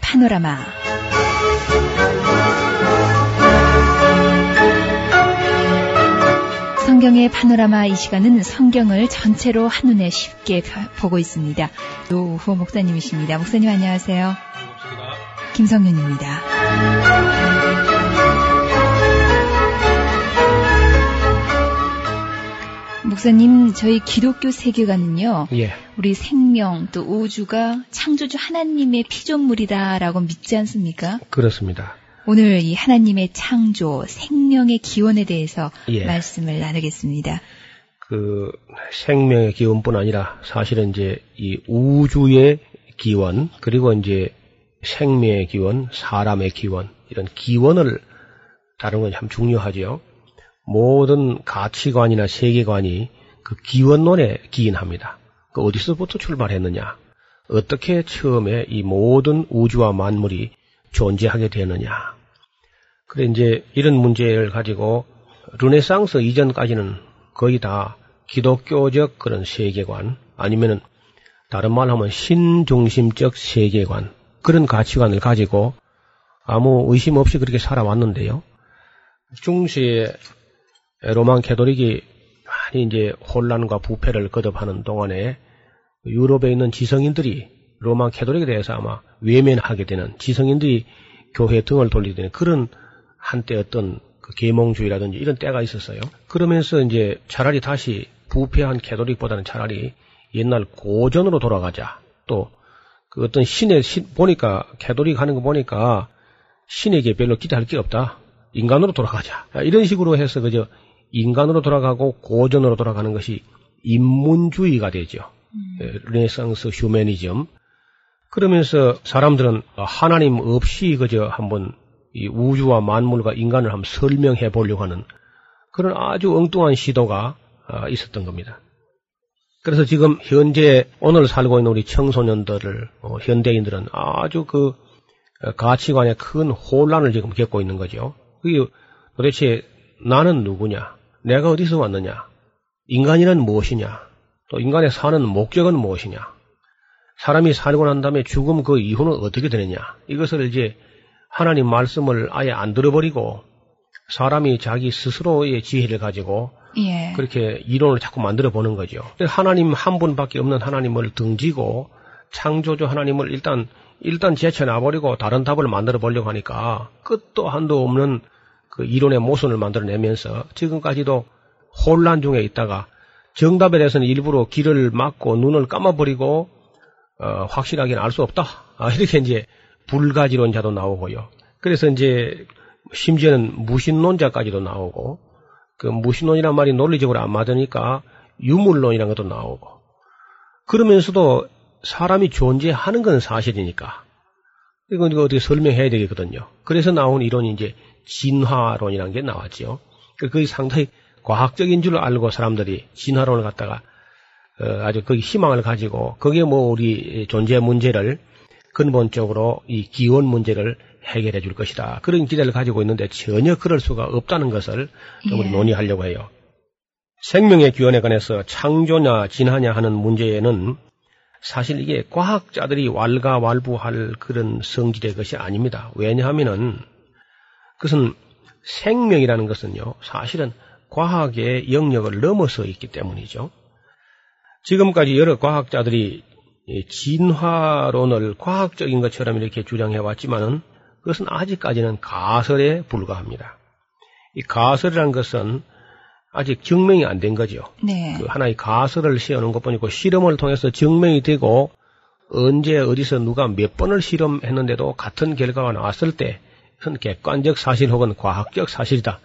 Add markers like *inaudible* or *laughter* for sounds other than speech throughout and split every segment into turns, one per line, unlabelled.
파노라마. 성경의 파노라마 이 시간은 성경을 전체로 한눈에 쉽게 보고 있습니다. 노우호 목사님이십니다. 목사님 안녕하세요. 김성윤입니다. 목사님, 저희 기독교 세계관은요.
예.
우리 생명 또 우주가 창조주 하나님의 피조물이다라고 믿지 않습니까?
그렇습니다.
오늘 이 하나님의 창조, 생명의 기원에 대해서
예.
말씀을 나누겠습니다.
그 생명의 기원뿐 아니라 사실은 이제 이 우주의 기원 그리고 이제 생명의 기원, 사람의 기원 이런 기원을 다루는 건참 중요하지요. 모든 가치관이나 세계관이 그 기원론에 기인합니다. 그 어디서부터 출발했느냐? 어떻게 처음에 이 모든 우주와 만물이 존재하게 되느냐? 그래 이제 이런 문제를 가지고 르네상스 이전까지는 거의 다 기독교적 그런 세계관 아니면은 다른 말로 하면 신중심적 세계관 그런 가치관을 가지고 아무 의심 없이 그렇게 살아왔는데요. 중시에 로만 캐도릭이 많이 이제 혼란과 부패를 거듭하는 동안에 유럽에 있는 지성인들이 로만 캐도릭에 대해서 아마 외면하게 되는 지성인들이 교회 등을 돌리게 되는 그런 한때 어떤 그 계몽주의라든지 이런 때가 있었어요. 그러면서 이제 차라리 다시 부패한 캐도릭보다는 차라리 옛날 고전으로 돌아가자. 또 그 어떤 신의 신, 보니까 캐도릭 하는 거 보니까 신에게 별로 기대할 게 없다. 인간으로 돌아가자. 이런 식으로 해서 그저 인간으로 돌아가고 고전으로 돌아가는 것이 인문주의가 되죠. 예, 르네상스 휴메니즘. 그러면서 사람들은 하나님 없이 그저 한번 이 우주와 만물과 인간을 한번 설명해 보려고 하는 그런 아주 엉뚱한 시도가 아, 있었던 겁니다. 그래서 지금 현재 오늘 살고 있는 우리 청소년들을 어, 현대인들은 아주 그 어, 가치관에 큰 혼란을 지금 겪고 있는 거죠. 그게 도대체 나는 누구냐? 내가 어디서 왔느냐? 인간이란 무엇이냐? 또 인간의 사는 목적은 무엇이냐? 사람이 살고 난 다음에 죽음 그 이후는 어떻게 되느냐? 이것을 이제 하나님 말씀을 아예 안 들어버리고 사람이 자기 스스로의 지혜를 가지고
예.
그렇게 이론을 자꾸 만들어 보는 거죠. 하나님 한 분밖에 없는 하나님을 등지고 창조주 하나님을 일단 일단 제쳐놔버리고 다른 답을 만들어 보려고 하니까 끝도 한도 없는 그 이론의 모순을 만들어내면서 지금까지도 혼란 중에 있다가 정답에 대해서는 일부러 길을 막고 눈을 감아버리고 어, 확실하게는 알 수 없다. 아, 이렇게 이제 불가지론자도 나오고요. 그래서 이제 심지어는 무신론자까지도 나오고 그 무신론이란 말이 논리적으로 안 맞으니까 유물론이라는 것도 나오고 그러면서도 사람이 존재하는 건 사실이니까 이건 이거 어떻게 설명해야 되겠거든요. 그래서 나온 이론이 이제 진화론이라는 게 나왔죠. 그게 상당히 과학적인 줄 알고 사람들이 진화론을 갖다가 어, 아주 거기 희망을 가지고 거기에 뭐 우리 존재 문제를 근본적으로 이 기원 문제를 해결해 줄 것이다. 그런 기대를 가지고 있는데 전혀 그럴 수가 없다는 것을 좀
예.
논의하려고 해요. 생명의 기원에 관해서 창조냐 진화냐 하는 문제에는 사실 이게 과학자들이 왈가왈부할 그런 성질의 것이 아닙니다. 왜냐하면은 그것은 생명이라는 것은요, 사실은 과학의 영역을 넘어서 있기 때문이죠. 지금까지 여러 과학자들이 이 진화론을 과학적인 것처럼 이렇게 주장해 왔지만은 그것은 아직까지는 가설에 불과합니다. 이 가설이라는 것은 아직 증명이 안 된 거죠.
네.
그 하나의 가설을 세우는 것뿐이고 실험을 통해서 증명이 되고 언제 어디서 누가 몇 번을 실험했는데도 같은 결과가 나왔을 때 그건 객관적 사실 혹은 과학적 사실이다.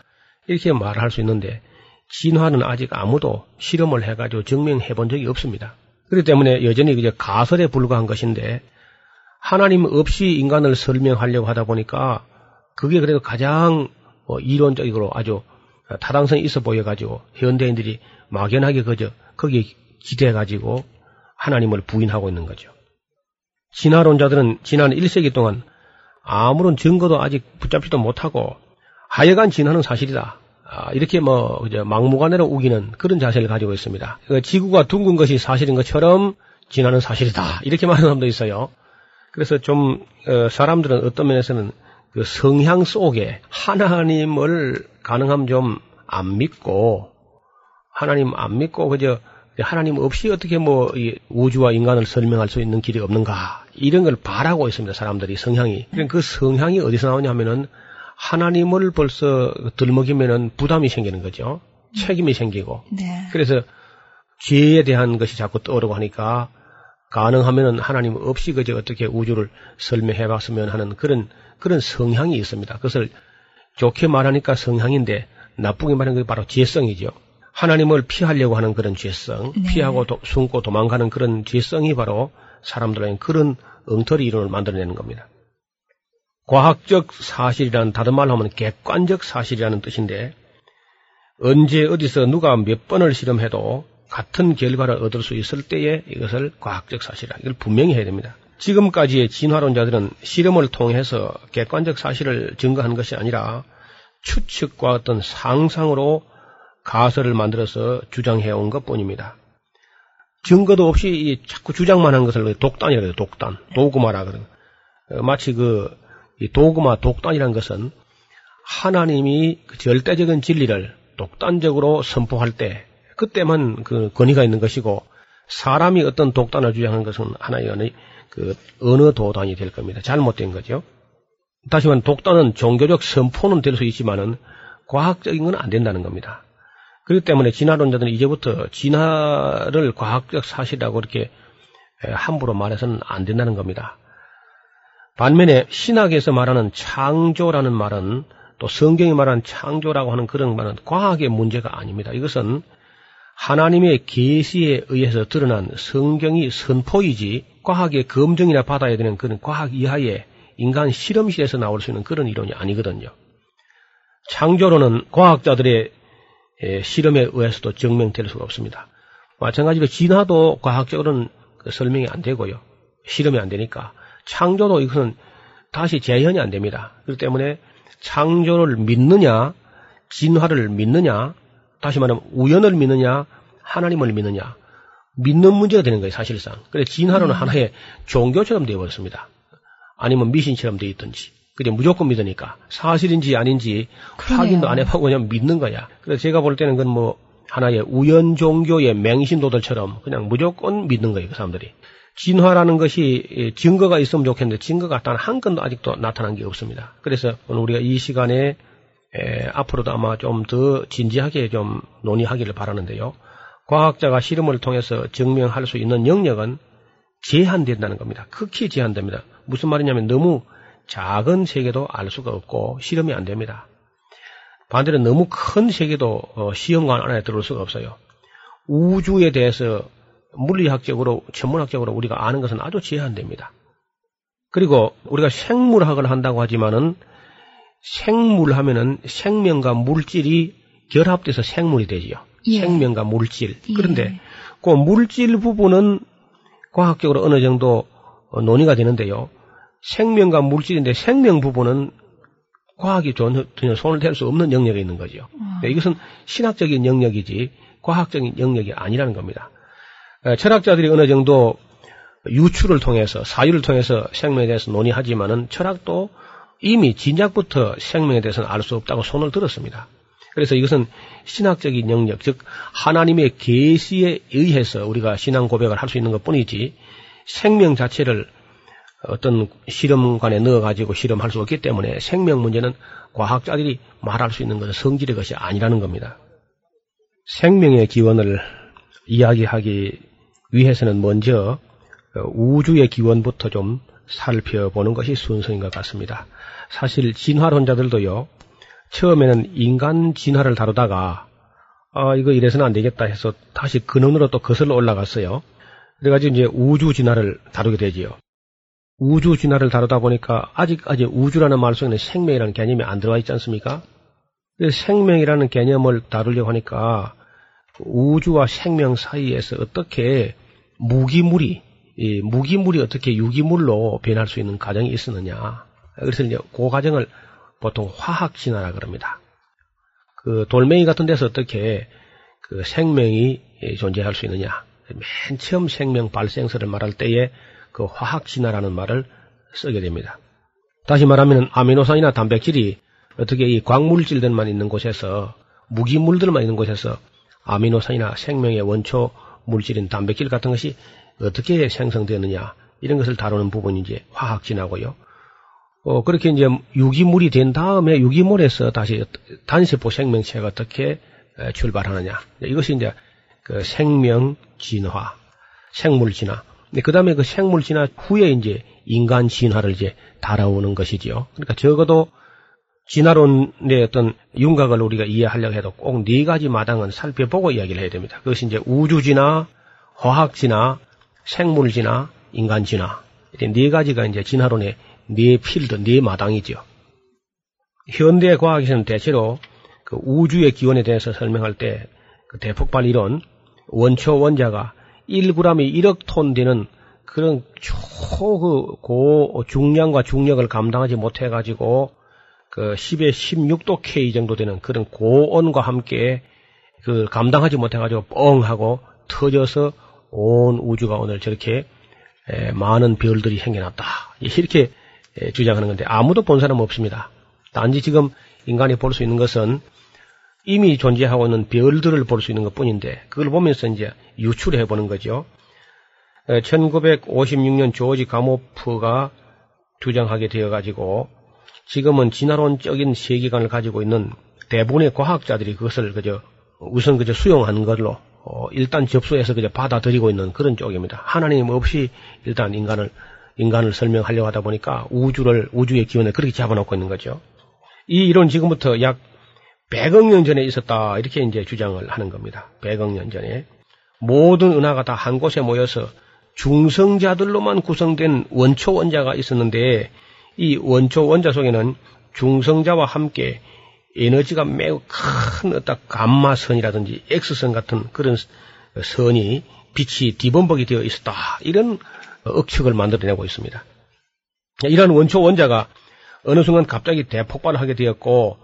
이렇게 말할 수 있는데 진화는 아직 아무도 실험을 해가지고 증명해 본 적이 없습니다. 그렇기 때문에 여전히 이제 가설에 불과한 것인데 하나님 없이 인간을 설명하려고 하다 보니까 그게 그래도 가장 뭐 이론적으로 아주 타당성이 있어 보여가지고 현대인들이 막연하게 그저 거기에 기대해가지고 하나님을 부인하고 있는 거죠. 진화론자들은 지난 1세기 동안 아무런 증거도 아직 붙잡지도 못하고 하여간 진화는 사실이다. 아, 이렇게 뭐 막무가내로 우기는 그런 자세를 가지고 있습니다. 그 지구가 둥근 것이 사실인 것처럼 진화는 사실이다. 이렇게 *laughs* 말하는 사람도 있어요. 그래서 좀 어, 사람들은 어떤 면에서는 그 성향 속에 하나님을 가능하면 좀 안 믿고 하나님 안 믿고 그저 하나님 없이 어떻게 뭐 우주와 인간을 설명할 수 있는 길이 없는가 이런 걸 바라고 있습니다 사람들이 성향이 그 성향이 어디서 나오냐면은 하나님을 벌써 들먹이면은 부담이 생기는 거죠 책임이 생기고
네.
그래서 죄에 대한 것이 자꾸 떠오르고 하니까 가능하면은 하나님 없이 그저 어떻게 우주를 설명해 봤으면 하는 그런 그런 성향이 있습니다. 그것을 좋게 말하니까 성향인데 나쁘게 말하는 게 바로 죄성이죠. 하나님을 피하려고 하는 그런 죄성,
네.
피하고 도, 숨고 도망가는 그런 죄성이 바로 사람들에게 그런 엉터리 이론을 만들어내는 겁니다. 과학적 사실이라는 다른 말로 하면 객관적 사실이라는 뜻인데 언제 어디서 누가 몇 번을 실험해도 같은 결과를 얻을 수 있을 때에 이것을 과학적 사실이라 이걸 분명히 해야 됩니다. 지금까지의 진화론자들은 실험을 통해서 객관적 사실을 증거한 것이 아니라 추측과 어떤 상상으로 가설을 만들어서 주장해온 것 뿐입니다. 증거도 없이 자꾸 주장만 한 것을 독단이라고 해요, 독단. 도그마라 그러고. 어, 마치 그, 도그마 독단이라는 것은 하나님이 그 절대적인 진리를 독단적으로 선포할 때, 그때만 그 권위가 있는 것이고, 사람이 어떤 독단을 주장하는 것은 하나의 그 어느 도단이 될 겁니다. 잘못된 거죠. 다시 말하면 독단은 종교적 선포는 될 수 있지만은 과학적인 건 안 된다는 겁니다. 그렇기 때문에 진화론자들은 이제부터 진화를 과학적 사실이라고 이렇게 함부로 말해서는 안 된다는 겁니다. 반면에 신학에서 말하는 창조라는 말은 또 성경이 말하는 창조라고 하는 그런 말은 과학의 문제가 아닙니다. 이것은 하나님의 계시에 의해서 드러난 성경이 선포이지 과학의 검증이나 받아야 되는 그런 과학 이하의 인간 실험실에서 나올 수 있는 그런 이론이 아니거든요. 창조론은 과학자들의 실험에 의해서도 증명될 수가 없습니다. 마찬가지로 진화도 과학적으로는 그 설명이 안 되고요. 실험이 안 되니까 창조도 이것은 다시 재현이 안 됩니다. 그렇기 때문에 창조를 믿느냐, 진화를 믿느냐, 다시 말하면 우연을 믿느냐, 하나님을 믿느냐, 믿는 문제가 되는 거예요, 사실상. 그래서 진화론은 음. 하나의 종교처럼 되어버렸습니다. 아니면 미신처럼 되어 있든지. 그래 무조건 믿으니까 사실인지 아닌지 그러네요. 확인도 안 해보고 그냥 믿는 거야. 그래서 제가 볼 때는 그건 뭐 하나의 우연 종교의 맹신도들처럼 그냥 무조건 믿는 거예요, 그 사람들이. 진화라는 것이 증거가 있으면 좋겠는데 증거가 단 한 건도 아직도 나타난 게 없습니다. 그래서 오늘 우리가 이 시간에 에, 앞으로도 아마 좀 더 진지하게 좀 논의하기를 바라는데요. 과학자가 실험을 통해서 증명할 수 있는 영역은 제한된다는 겁니다. 극히 제한됩니다. 무슨 말이냐면 너무 작은 세계도 알 수가 없고 실험이 안 됩니다. 반대로 너무 큰 세계도 어, 시험관 안에 들어올 수가 없어요. 우주에 대해서 물리학적으로, 천문학적으로 우리가 아는 것은 아주 제한됩니다. 그리고 우리가 생물학을 한다고 하지만은 생물 하면은 생명과 물질이 결합돼서 생물이 되지요. 예. 생명과 물질. 예. 그런데 그 물질 부분은 과학적으로 어느 정도 어, 논의가 되는데요. 생명과 물질인데 생명 부분은 과학이 전혀, 손을 댈 수 없는 영역에 있는 거죠. 음. 이것은 신학적인 영역이지 과학적인 영역이 아니라는 겁니다. 어, 철학자들이 어느 정도 유추를 통해서 사유를 통해서 생명에 대해서 논의하지만은 철학도 이미 진작부터 생명에 대해서는 알 수 없다고 손을 들었습니다. 그래서 이것은 신학적인 영역, 즉 하나님의 계시에 의해서 우리가 신앙 고백을 할 수 있는 것뿐이지 생명 자체를 어떤 실험관에 넣어가지고 실험할 수 없기 때문에 생명 문제는 과학자들이 말할 수 있는 것은 성질의 것이 아니라는 겁니다. 생명의 기원을 이야기하기 위해서는 먼저 우주의 기원부터 좀 살펴보는 것이 순서인 것 같습니다. 사실 진화론자들도요, 처음에는 인간 진화를 다루다가 아, 이거 이래서는 안 되겠다 해서 다시 근원으로 또 거슬러 올라갔어요. 그래가지고 이제 우주 진화를 다루게 되지요. 우주 진화를 다루다 보니까 아직까지 우주라는 말 속에는 생명이라는 개념이 안 들어와 있지 않습니까? 그래서 생명이라는 개념을 다루려고 하니까 우주와 생명 사이에서 어떻게 무기물이, 이 무기물이 어떻게 유기물로 변할 수 있는 과정이 있었느냐. 그래서 이제 그 과정을 보통 화학 진화라 그럽니다. 그 돌멩이 같은 데서 어떻게 그 생명이 존재할 수 있느냐. 맨 처음 생명 발생설을 말할 때에 그 화학 진화라는 말을 쓰게 됩니다. 다시 말하면 아미노산이나 단백질이 어떻게 이 광물질들만 있는 곳에서 무기물들만 있는 곳에서 아미노산이나 생명의 원초 물질인 단백질 같은 것이 어떻게 생성되느냐 이런 것을 다루는 부분이 이제 화학 진화고요. 어, 그렇게 이제 유기물이 된 다음에 유기물에서 다시 단세포 생명체가 어떻게 출발하느냐. 이것이 이제 그 생명 진화, 생물 진화. 그 다음에 그 생물 진화 후에 이제 인간 진화를 이제 달아오는 것이지요. 그러니까 적어도 진화론의 어떤 윤곽을 우리가 이해하려고 해도 꼭 네 가지 마당은 살펴보고 이야기를 해야 됩니다. 그것이 이제 우주 진화, 화학 진화, 생물 진화, 인간 진화. 이렇게 네 가지가 이제 진화론의 네 필드, 네 마당이죠. 현대 과학에서는 대체로 그 우주의 기원에 대해서 설명할 때 그 대폭발 이론, 원초 원자가 1g이 1억 톤 되는 그런 초고 중량과 중력을 감당하지 못해 가지고 그 10에 16도 K 정도 되는 그런 고온과 함께 그 감당하지 못해 가지고 뻥 하고 터져서 온 우주가 오늘 저렇게 많은 별들이 생겨났다. 이렇게 주장하는 건데 아무도 본 사람 없습니다. 단지 지금 인간이 볼 수 있는 것은 이미 존재하고 있는 별들을 볼 수 있는 것 뿐인데 그걸 보면서 이제 유출해 보는 거죠. 1956년 조지 가모프가 주장하게 되어 가지고 지금은 진화론적인 세계관을 가지고 있는 대부분의 과학자들이 그것을 그저 우선 그저 수용하는 걸로 어, 일단 접수해서 그저 받아들이고 있는 그런 쪽입니다. 하나님 없이 일단 인간을 인간을 설명하려고 하다 보니까 우주를 우주의 기원을 그렇게 잡아놓고 있는 거죠. 이 이론 지금부터 약 100억 년 전에 있었다 이렇게 이제 주장을 하는 겁니다. 100억 년 전에 모든 은하가 다 한 곳에 모여서 중성자들로만 구성된 원초 원자가 있었는데 이 원초 원자 속에는 중성자와 함께 에너지가 매우 큰 어떤 감마선이라든지 X선 같은 그런 선이 빛이 뒤범벅이 되어 있었다. 이런 억측을 만들어내고 있습니다. 이러한 원초 원자가 어느 순간 갑자기 대폭발을 하게 되었고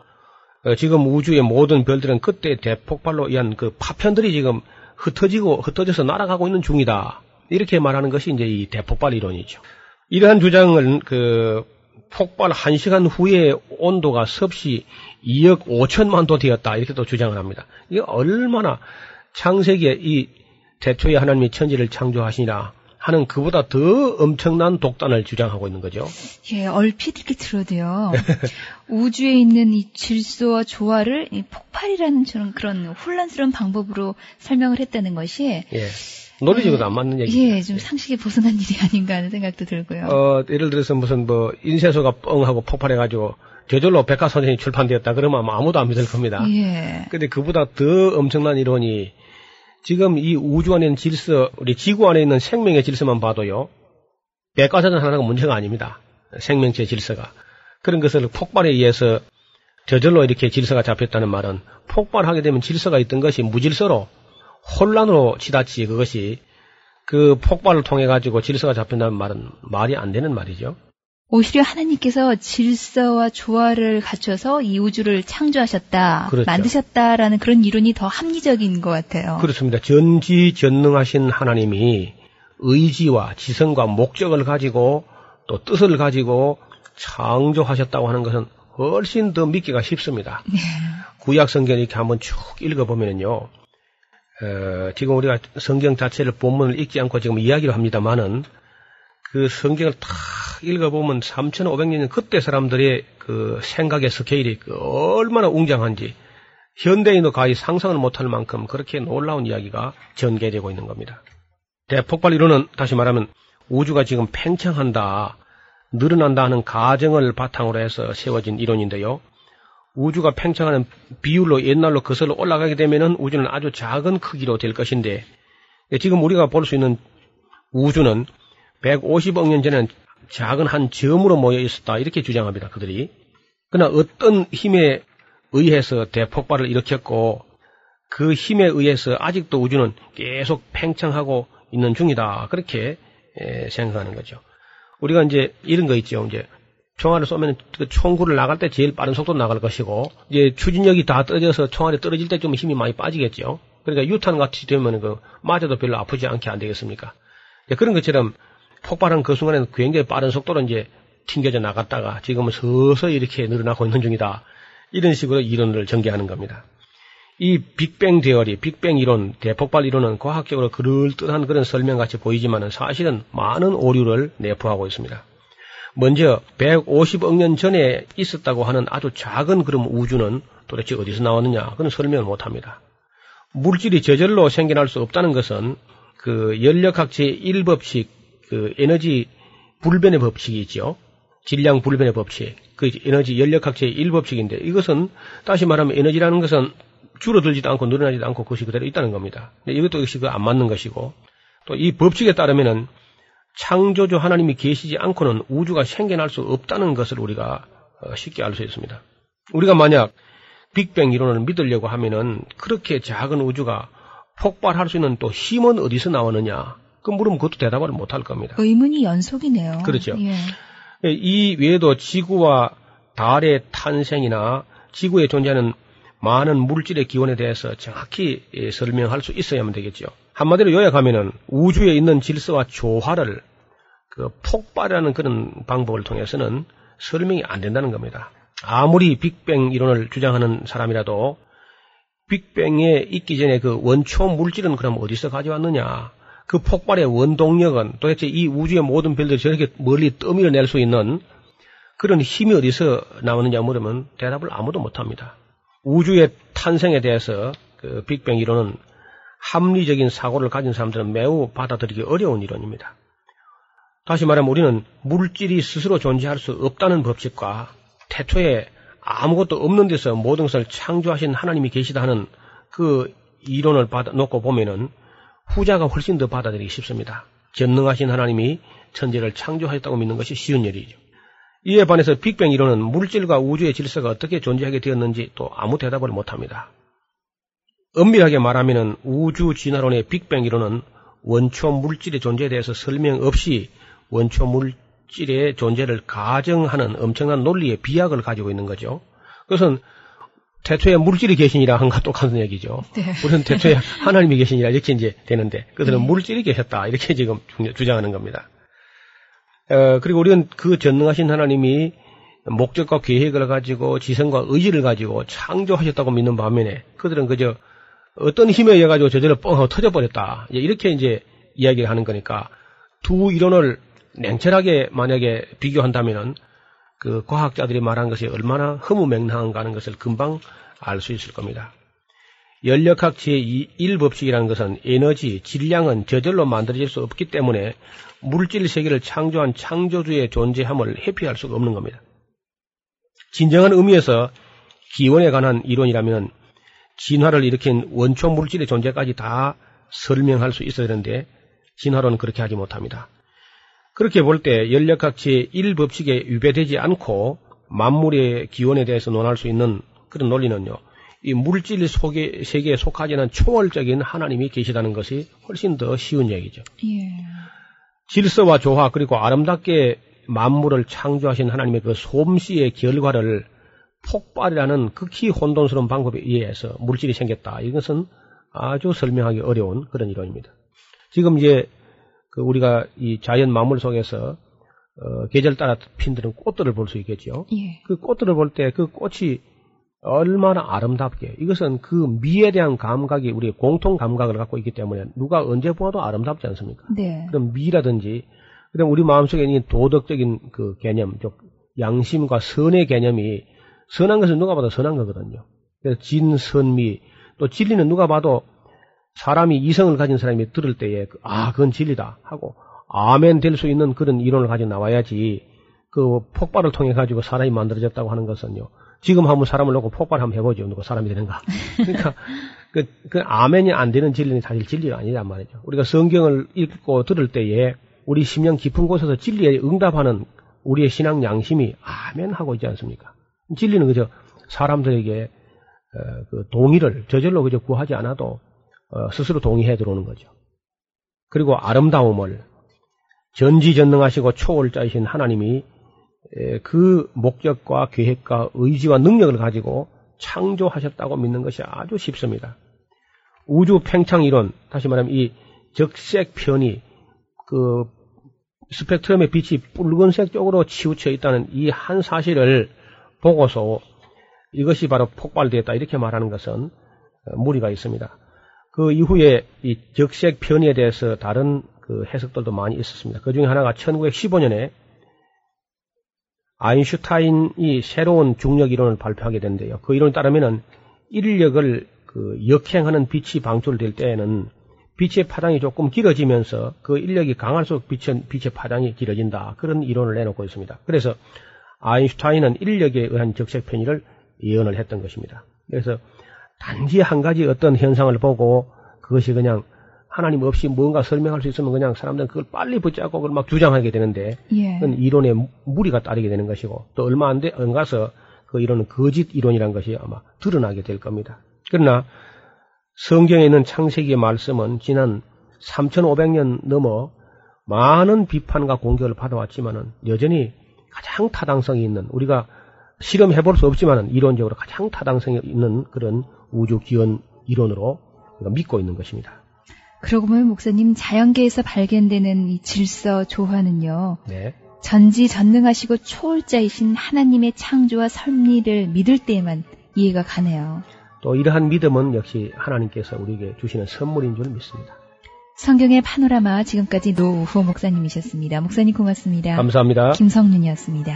어, 지금 우주의 모든 별들은 그때 대폭발로 의한 그 파편들이 지금 흩어지고 흩어져서 날아가고 있는 중이다. 이렇게 말하는 것이 이제 이 대폭발 이론이죠. 이러한 주장을 그 폭발 1시간 후에 온도가 섭씨 2억 5천만 도 되었다. 이렇게 또 주장을 합니다. 이게 얼마나 창세기에 이 대초에 하나님이 천지를 창조하시니라 하는 그보다 더 엄청난 독단을 주장하고 있는 거죠.
예, 얼핏 이렇게 들어도요. *laughs* 우주에 있는 이 질서와 조화를 이 폭발이라는 저런 그런 혼란스러운 방법으로 설명을 했다는 것이
예. 논리적으로 안 맞는 얘기죠.
예, 좀 상식에 벗어난 *laughs* 일이 아닌가 하는 생각도 들고요.
어, 예를 들어서 무슨 뭐 인쇄소가 뻥하고 폭발해가지고 저절로 백과선생이 출판되었다 그러면 아무도 안 믿을 겁니다.
예.
근데 그보다 더 엄청난 이론이 지금 이 우주 안에 있는 질서, 우리 지구 안에 있는 생명의 질서만 봐도요. 백과사전 하나가 문제가 아닙니다. 생명체 질서가. 그런 것을 폭발에 의해서 저절로 이렇게 질서가 잡혔다는 말은 폭발하게 되면 질서가 있던 것이 무질서로 혼란으로 치닫지 그것이 그 폭발을 통해 가지고 질서가 잡힌다는 말은 말이 안 되는 말이죠.
오히려 하나님께서 질서와 조화를 갖춰서 이 우주를 창조하셨다,
그렇죠.
만드셨다라는 그런 이론이 더 합리적인 것 같아요.
그렇습니다. 전지전능하신 하나님이 의지와 지성과 목적을 가지고 또 뜻을 가지고 창조하셨다고 하는 것은 훨씬 더 믿기가 쉽습니다.
네.
구약 성경 이렇게 한번 쭉 읽어보면요. 어, 지금 우리가 성경 자체를 본문을 읽지 않고 지금 이야기를 합니다만은 그 성경을 탁 읽어보면 3,500년 그때 사람들의 그 생각의 스케일이 그 얼마나 웅장한지 현대인도 거의 상상을 못할 만큼 그렇게 놀라운 이야기가 전개되고 있는 겁니다. 대폭발 이론은 다시 말하면 우주가 지금 팽창한다, 늘어난다 하는 가정을 바탕으로 해서 세워진 이론인데요. 우주가 팽창하는 비율로 옛날로 거슬러 올라가게 되면은 우주는 아주 작은 크기로 될 것인데 예, 지금 우리가 볼 수 있는 우주는 150억 년 전에는 작은 한 점으로 모여 있었다 이렇게 주장합니다 그들이. 그러나 어떤 힘에 의해서 대폭발을 일으켰고 그 힘에 의해서 아직도 우주는 계속 팽창하고 있는 중이다 그렇게 예, 생각하는 거죠. 우리가 이제 이런 거 있죠. 이제 총알을 쏘면 그 총구를 나갈 때 제일 빠른 속도로 나갈 것이고 이제 추진력이 다 떨어져서 총알이 떨어질 때 좀 힘이 많이 빠지겠죠. 그러니까 유탄 같이 되면 그 맞아도 별로 아프지 않게 안 되겠습니까? 그런 것처럼 폭발한 그 순간에는 굉장히 빠른 속도로 이제 튕겨져 나갔다가 지금은 서서히 이렇게 늘어나고 있는 중이다. 이런 식으로 이론을 전개하는 겁니다. 이 빅뱅 대어리, 빅뱅 이론, 대폭발 이론은 과학적으로 그럴듯한 그런 설명같이 보이지만 사실은 많은 오류를 내포하고 있습니다. 먼저 150억 년 전에 있었다고 하는 아주 작은 그런 우주는 도대체 어디서 나왔느냐? 그건 설명을 못 합니다. 물질이 저절로 생겨날 수 없다는 것은 그 연력학 제1법칙, 그 에너지 불변의 법칙이 있죠. 질량 불변의 법칙, 그 에너지 연력학 제1법칙인데 이것은 다시 말하면 에너지라는 것은 줄어들지도 않고 늘어나지도 않고 그것이 그대로 있다는 겁니다. 이것도 역시 그 안 맞는 것이고 또 이 법칙에 따르면은 창조주 하나님이 계시지 않고는 우주가 생겨날 수 없다는 것을 우리가 어, 쉽게 알 수 있습니다. 우리가 만약 빅뱅 이론을 믿으려고 하면은 그렇게 작은 우주가 폭발할 수 있는 또 힘은 어디서 나오느냐? 그 물으면 그것도 대답을 못할 겁니다.
의문이 연속이네요.
그렇죠.
예.
예, 이 외에도 지구와 달의 탄생이나 지구에 존재하는 많은 물질의 기원에 대해서 정확히 예, 설명할 수 있어야만 되겠죠. 한마디로 요약하면은 우주에 있는 질서와 조화를 그 폭발하는 그런 방법을 통해서는 설명이 안 된다는 겁니다. 아무리 빅뱅 이론을 주장하는 사람이라도 빅뱅에 있기 전에 그 원초 물질은 그럼 어디서 가져왔느냐? 그 폭발의 원동력은 도대체 이 우주의 모든 별들이 저렇게 멀리 떠밀어 낼 수 있는 그런 힘이 어디서 나오느냐 물으면 대답을 아무도 못 합니다. 우주의 탄생에 대해서 그 빅뱅 이론은 합리적인 사고를 가진 사람들은 매우 받아들이기 어려운 이론입니다. 다시 말하면 우리는 물질이 스스로 존재할 수 없다는 법칙과 태초에 아무것도 없는 데서 모든 것을 창조하신 하나님이 계시다 하는 그 이론을 받아 놓고 보면은 후자가 훨씬 더 받아들이기 쉽습니다. 전능하신 하나님이 천재를 창조하였다고 믿는 것이 쉬운 일이죠. 이에 반해서 빅뱅 이론은 물질과 우주의 질서가 어떻게 존재하게 되었는지 또 아무 대답을 못합니다. 엄밀하게 말하면 우주 진화론의 빅뱅 이론은 원초 물질의 존재에 대해서 설명 없이 원초 물질의 존재를 가정하는 엄청난 논리의 비약을 가지고 있는 거죠. 그것은 태초에 물질이 계시니라 한과 똑같은 얘기죠.
네.
우리는 태초에 *laughs* 하나님이 계시니라 이렇게 이제 되는데 그들은
네.
물질이 계셨다 이렇게 지금 주장하는 겁니다. 어, 그리고 우리는 그 전능하신 하나님이 목적과 계획을 가지고 지성과 의지를 가지고 창조하셨다고 믿는 반면에 그들은 그저 어떤 힘에 의해 가지고 저절로 뻥 하고 터져버렸다. 이렇게 이제 이야기를 하는 거니까 두 이론을 냉철하게 만약에 비교한다면은 그 과학자들이 말한 것이 얼마나 허무맹랑한가 하는 것을 금방 알 수 있을 겁니다. 연력학 제1법칙이라는 것은 에너지, 질량은 저절로 만들어질 수 없기 때문에 물질 세계를 창조한 창조주의 존재함을 회피할 수가 없는 겁니다. 진정한 의미에서 기원에 관한 이론이라면 진화를 일으킨 원초 물질의 존재까지 다 설명할 수 있어야 되는데 진화론은 그렇게 하지 못합니다. 그렇게 볼때 연력학 제1법칙에 위배되지 않고 만물의 기원에 대해서 논할 수 있는 그런 논리는요. 이 물질 속에, 세계에 속하지 않은 초월적인 하나님이 계시다는 것이 훨씬 더 쉬운 얘기죠.
예.
질서와 조화 그리고 아름답게 만물을 창조하신 하나님의 그 솜씨의 결과를 폭발이라는 극히 혼돈스러운 방법에 의해서 물질이 생겼다. 이것은 아주 설명하기 어려운 그런 이론입니다. 지금 이제 그 우리가 이 자연 만물 속에서 어, 계절 따라 핀드는 꽃들을 볼 수 있겠죠.
예.
그 꽃들을 볼 때 그 꽃이 얼마나 아름답게 이것은 그 미에 대한 감각이 우리의 공통 감각을 갖고 있기 때문에 누가 언제 보아도 아름답지 않습니까?
네.
그럼 미라든지 그다음 우리 마음속에 있는 도덕적인 그 개념, 즉 양심과 선의 개념이 선한 것은 누가 봐도 선한 거거든요. 그래서 진선미 또 진리는 누가 봐도 사람이 이성을 가진 사람이 들을 때에 그, 아 그건 진리다 하고 아멘 될 수 있는 그런 이론을 가지고 나와야지 그 폭발을 통해 가지고 사람이 만들어졌다고 하는 것은요. 지금 한번 사람을 놓고 폭발 한번 해보죠. 누가 사람이 되는가. *laughs* 그러니까 그, 그 아멘이 안 되는 진리는 사실 진리가 아니란 말이죠. 우리가 성경을 읽고 들을 때에 우리 심령 깊은 곳에서 진리에 응답하는 우리의 신앙 양심이 아멘 하고 있지 않습니까? 진리는 그저 사람들에게 어, 그 동의를 저절로 그저 구하지 않아도 어, 스스로 동의해 들어오는 거죠. 그리고 아름다움을 전지전능하시고 초월자이신 하나님이 그 목적과 계획과 의지와 능력을 가지고 창조하셨다고 믿는 것이 아주 쉽습니다. 우주 팽창 이론, 다시 말하면 이 적색 편이 그 스펙트럼의 빛이 붉은색 쪽으로 치우쳐 있다는 이 한 사실을 보고서 이것이 바로 폭발되었다 이렇게 말하는 것은 무리가 있습니다. 그 이후에 이 적색 편의에 대해서 다른 그 해석들도 많이 있었습니다. 그 중에 하나가 1915년에 아인슈타인이 새로운 중력 이론을 발표하게 된대요. 그 이론에 따르면은 인력을 그 역행하는 빛이 방출될 때에는 빛의 파장이 조금 길어지면서 그 인력이 강할수록 빛의, 빛의 파장이 길어진다. 그런 이론을 내놓고 있습니다. 그래서 아인슈타인은 인력에 의한 적색 편의를 예언을 했던 것입니다. 그래서 단지 한 가지 어떤 현상을 보고 그것이 그냥 하나님 없이 뭔가 설명할 수 있으면 그냥 사람들은 그걸 빨리 붙잡고 그걸 막 주장하게 되는데
예.
그건 이론에 무리가 따르게 되는 것이고 또 얼마 안 돼, 안 가서 그 이론은 거짓 이론이란 것이 아마 드러나게 될 겁니다. 그러나 성경에 있는 창세기의 말씀은 지난 3,500년 넘어 많은 비판과 공격을 받아왔지만은 여전히 가장 타당성이 있는 우리가 실험해 볼 수 없지만은 이론적으로 가장 타당성이 있는 그런 우주 기원 이론으로 믿고 있는 것입니다.
그러고 보면 목사님 자연계에서 발견되는 이 질서 조화는요.
네.
전지 전능하시고 초월자이신 하나님의 창조와 섭리를 믿을 때에만 이해가 가네요.
또 이러한 믿음은 역시 하나님께서 우리에게 주시는 선물인 줄 믿습니다.
성경의 파노라마 지금까지 노우호 목사님이셨습니다. 목사님 고맙습니다.
감사합니다.
김성윤이었습니다.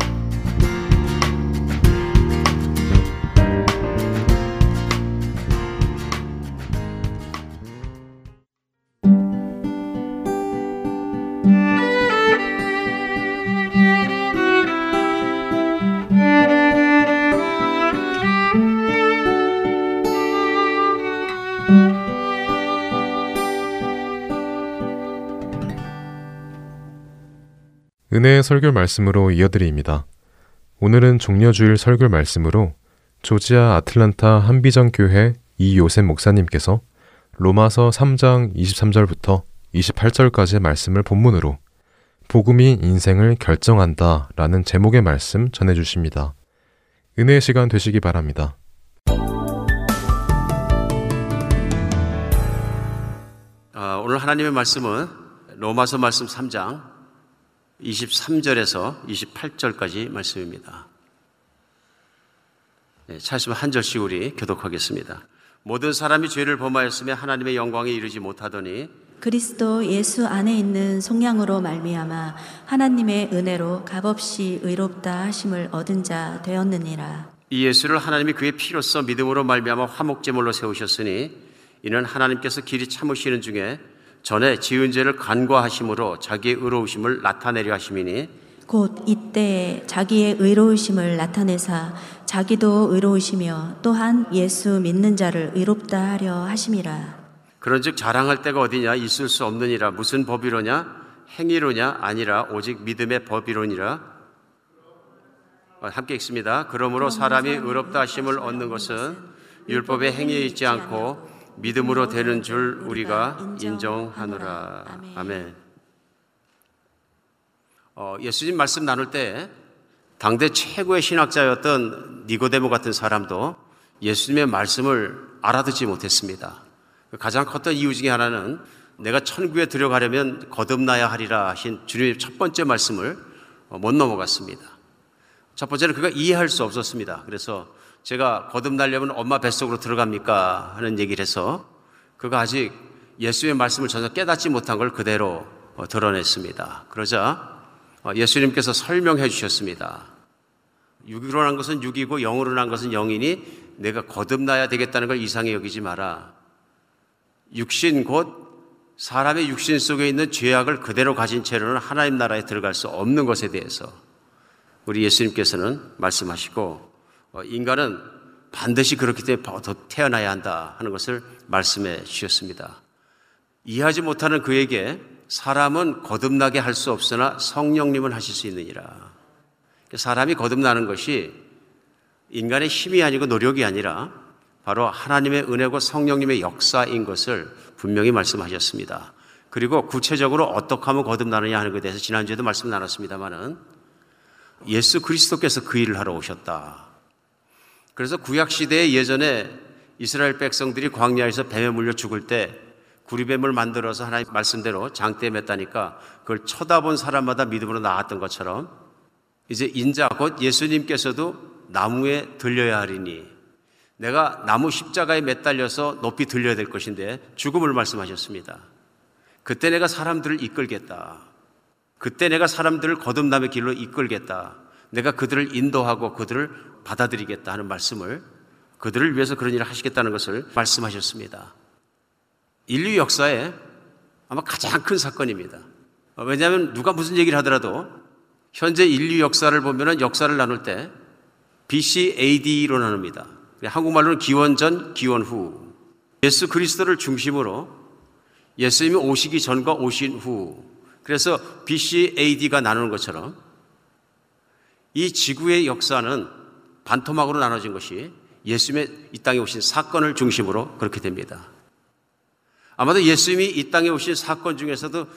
설교 말씀으로 이어드립니다. 오늘은 종려주일 설교 말씀으로 조지아 아틀란타 한비전 교회 이요셉 목사님께서 로마서 3장 23절부터 28절까지의 말씀을 본문으로 복음이 인생을 결정한다 라는 제목의 말씀 전해 주십니다. 은혜의 시간 되시기 바랍니다.
아, 오늘 하나님의 말씀은 로마서 말씀 3장 23절에서 28절까지 말씀입니다. 네, 차있으면 한 절씩 우리 교독하겠습니다. 모든 사람이 죄를 범하였으며 하나님의 영광에 이르지 못하더니
그리스도 예수 안에 있는 속량으로 말미암아 하나님의 은혜로 값없이 의롭다 하심을 얻은 자 되었느니라.
이 예수를 하나님이 그의 피로써 믿음으로 말미암아 화목제물로 세우셨으니 이는 하나님께서 길이 참으시는 중에 전에 지은 죄를 간과하심으로 자기의 의로우심을 나타내려 하심이니
곧 이때에 자기의 의로우심을 나타내사 자기도 의로우시며 또한 예수 믿는 자를 의롭다 하려 하심이라.
그런즉 자랑할 때가 어디냐? 있을 수 없느니라. 무슨 법이로냐? 행위로냐? 아니라 오직 믿음의 법이로니라. 어, 함께 읽습니다. 그러므로 사람이 의롭다 하심을 얻는 것은 율법의 행위에 있지 않고 믿음으로 되는 줄 우리가 인정하노라. 아멘. 어, 예수님 말씀 나눌 때 당대 최고의 신학자였던 니고데모 같은 사람도 예수님의 말씀을 알아듣지 못했습니다. 가장 컸던 이유 중에 하나는 내가 천국에 들어가려면 거듭나야 하리라 하신 주님의 첫 번째 말씀을 못 넘어갔습니다. 첫 번째는 그가 이해할 수 없었습니다. 그래서 제가 거듭나려면 엄마 뱃속으로 들어갑니까? 하는 얘기를 해서 그가 아직 예수의 말씀을 전혀 깨닫지 못한 걸 그대로 드러냈습니다. 그러자 예수님께서 설명해 주셨습니다. 육으로 난 것은 육이고 영으로 난 것은 영이니 내가 거듭나야 되겠다는 걸 이상히 여기지 마라. 육신 곧 사람의 육신 속에 있는 죄악을 그대로 가진 채로는 하나님 나라에 들어갈 수 없는 것에 대해서 우리 예수님께서는 말씀하시고 어, 인간은 반드시 그렇기 때문에 더 태어나야 한다 하는 것을 말씀해 주셨습니다. 이해하지 못하는 그에게 사람은 거듭나게 할 수 없으나 성령님은 하실 수 있느니라. 사람이 거듭나는 것이 인간의 힘이 아니고 노력이 아니라 바로 하나님의 은혜고 성령님의 역사인 것을 분명히 말씀하셨습니다. 그리고 구체적으로 어떻게 하면 거듭나느냐 하는 것에 대해서 지난주에도 말씀 나눴습니다만은 예수 그리스도께서 그 일을 하러 오셨다. 그래서 구약 시대에 예전에 이스라엘 백성들이 광야에서 뱀에 물려 죽을 때 구리뱀을 만들어서 하나님 말씀대로 장대에 맸다니까 그걸 쳐다본 사람마다 믿음으로 나왔던 것처럼 이제 인자 곧 예수님께서도 나무에 들려야 하리니 내가 나무 십자가에 매달려서 높이 들려야 될 것인데 죽음을 말씀하셨습니다. 그때 내가 사람들을 이끌겠다. 그때 내가 사람들을 거듭남의 길로 이끌겠다. 내가 그들을 인도하고 그들을 받아들이겠다 하는 말씀을 그들을 위해서 그런 일을 하시겠다는 것을 말씀하셨습니다. 인류 역사에 아마 가장 큰 사건입니다. 왜냐하면 누가 무슨 얘기를 하더라도 현재 인류 역사를 보면 역사를 나눌 때 BC AD로 나눕니다. 한국말로는 기원 전, 기원 후. 예수 그리스도를 중심으로 예수님이 오시기 전과 오신 후. 그래서 BC AD가 나누는 것처럼 이 지구의 역사는 반토막으로 나눠진 것이 예수님의 이 땅에 오신 사건을 중심으로 그렇게 됩니다. 아마도 예수님이 이 땅에 오신 사건 중에서도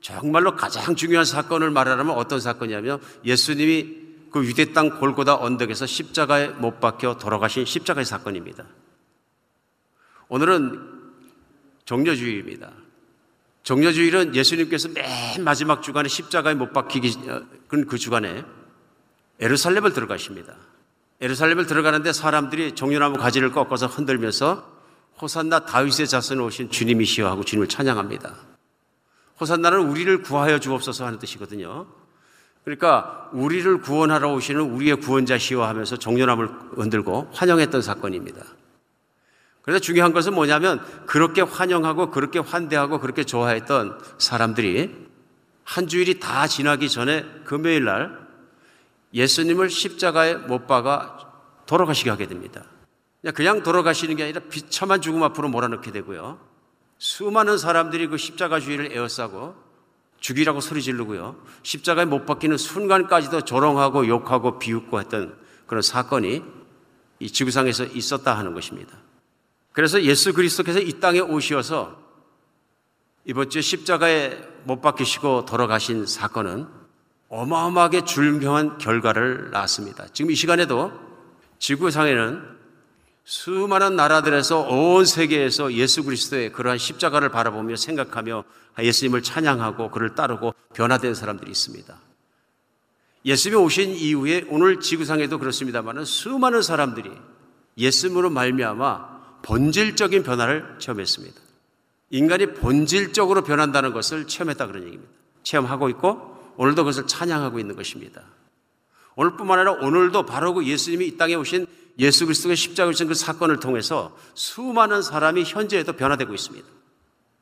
정말로 가장 중요한 사건을 말하라면 어떤 사건이냐면 예수님이 그 유대 땅 골고다 언덕에서 십자가에 못 박혀 돌아가신 십자가의 사건입니다. 오늘은 종려주일입니다. 종려주일은 예수님께서 맨 마지막 주간에 십자가에 못 박히기 어, 그 주간에 에루살렘을 들어가십니다. 에루살렘을 들어가는데 사람들이 종려나무 가지를 꺾어서 흔들면서 호산나 다윗의 자손에 오신 주님이시여 하고 주님을 찬양합니다. 호산나는 우리를 구하여 주옵소서 하는 뜻이거든요. 그러니까 우리를 구원하러 오시는 우리의 구원자시여 하면서 종려나무를 흔들고 환영했던 사건입니다. 그래서 중요한 것은 뭐냐면 그렇게 환영하고 그렇게 환대하고 그렇게 좋아했던 사람들이 한 주일이 다 지나기 전에 금요일 날 예수님을 십자가에 못 박아 돌아가시게 하게 됩니다. 그냥 돌아가시는 게 아니라 비참한 죽음 앞으로 몰아넣게 되고요. 수많은 사람들이 그 십자가 주의를 에워싸고 죽이라고 소리 지르고요. 십자가에 못 박히는 순간까지도 조롱하고 욕하고 비웃고 했던 그런 사건이 이 지구상에서 있었다 하는 것입니다. 그래서 예수 그리스도께서 이 땅에 오셔서 이번 주에 십자가에 못 박히시고 돌아가신 사건은 어마어마하게 줄명한 결과를 낳았습니다. 지금 이 시간에도 지구상에는 수많은 나라들에서 온 세계에서 예수 그리스도의 그러한 십자가를 바라보며 생각하며 예수님을 찬양하고 그를 따르고 변화된 사람들이 있습니다. 예수님이 오신 이후에 오늘 지구상에도 그렇습니다만 수많은 사람들이 예수님으로 말미암아 본질적인 변화를 체험했습니다. 인간이 본질적으로 변한다는 것을 체험했다 그런 얘기입니다. 체험하고 있고 오늘도 그것을 찬양하고 있는 것입니다. 오늘뿐만 아니라 오늘도 바로 그 예수님이 이 땅에 오신 예수 그리스도의 십자가를 지신 그 사건을 통해서 수많은 사람이 현재에도 변화되고 있습니다.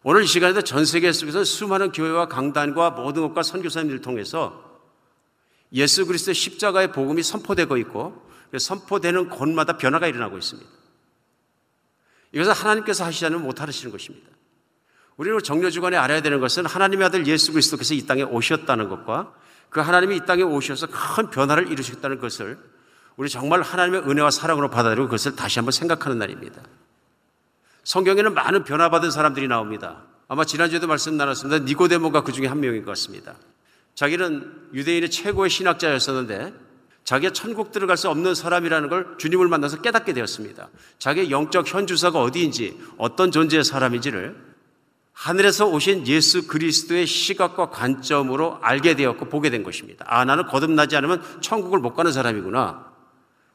오늘 이 시간에도 전 세계 속에서 수많은 교회와 강단과 모든 것과 선교사님들을 통해서 예수 그리스도의 십자가의 복음이 선포되고 있고 선포되는 곳마다 변화가 일어나고 있습니다. 이것은 하나님께서 하시지 않으면 못 하시는 것입니다. 우리는 정려주간에 알아야 되는 것은 하나님의 아들 예수 그리스도께서 이 땅에 오셨다는 것과 그 하나님이 이 땅에 오셔서 큰 변화를 이루셨다는 것을 우리 정말 하나님의 은혜와 사랑으로 받아들이고 그것을 다시 한번 생각하는 날입니다. 성경에는 많은 변화받은 사람들이 나옵니다. 아마 지난주에도 말씀 나눴습니다. 니고데모가 그 중에 한 명인 것 같습니다. 자기는 유대인의 최고의 신학자였었는데 자기가 천국 들어갈 수 없는 사람이라는 걸 주님을 만나서 깨닫게 되었습니다. 자기의 영적 현주사가 어디인지 어떤 존재의 사람인지를 하늘에서 오신 예수 그리스도의 시각과 관점으로 알게 되었고 보게 된 것입니다. 아, 나는 거듭나지 않으면 천국을 못 가는 사람이구나.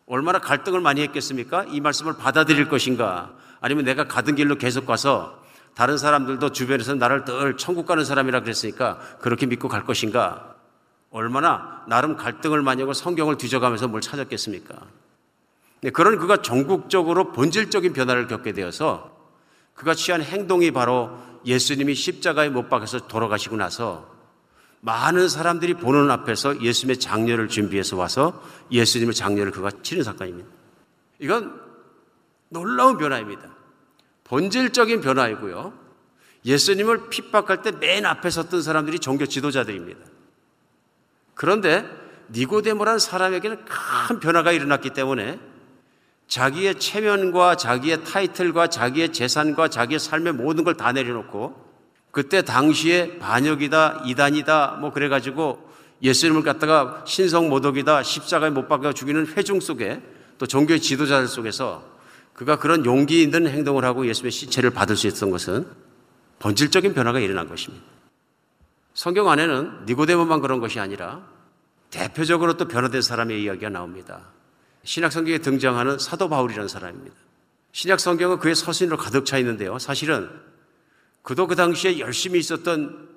얼마나 갈등을 많이 했겠습니까? 이 말씀을 받아들일 것인가? 아니면 내가 가던 길로 계속 가서 다른 사람들도 주변에서 나를 늘 천국 가는 사람이라 그랬으니까 그렇게 믿고 갈 것인가? 얼마나 나름 갈등을 많이 하고 성경을 뒤져가면서 뭘 찾았겠습니까? 네, 그런 그가 전국적으로 본질적인 변화를 겪게 되어서 그가 취한 행동이 바로 예수님이 십자가에 못 박혀서 돌아가시고 나서 많은 사람들이 보는 앞에서 예수님의 장례를 준비해서 와서 예수님의 장례를 그가 치는 사건입니다. 이건 놀라운 변화입니다. 본질적인 변화이고요. 예수님을 핍박할 때 맨 앞에 섰던 사람들이 종교 지도자들입니다. 그런데 니고데모라는 사람에게는 큰 변화가 일어났기 때문에 자기의 체면과 자기의 타이틀과 자기의 재산과 자기의 삶의 모든 걸 다 내려놓고 그때 당시에 반역이다, 이단이다, 뭐 그래가지고 예수님을 갖다가 신성 모독이다, 십자가에 못 박아 죽이는 회중 속에 또 종교의 지도자들 속에서 그가 그런 용기 있는 행동을 하고 예수님의 시체를 받을 수 있었던 것은 본질적인 변화가 일어난 것입니다. 성경 안에는 니고데모만 그런 것이 아니라 대표적으로 또 변화된 사람의 이야기가 나옵니다. 신약 성경에 등장하는 사도 바울이라는 사람입니다. 신약 성경은 그의 서신으로 가득 차 있는데요. 사실은 그도 그 당시에 열심히 있었던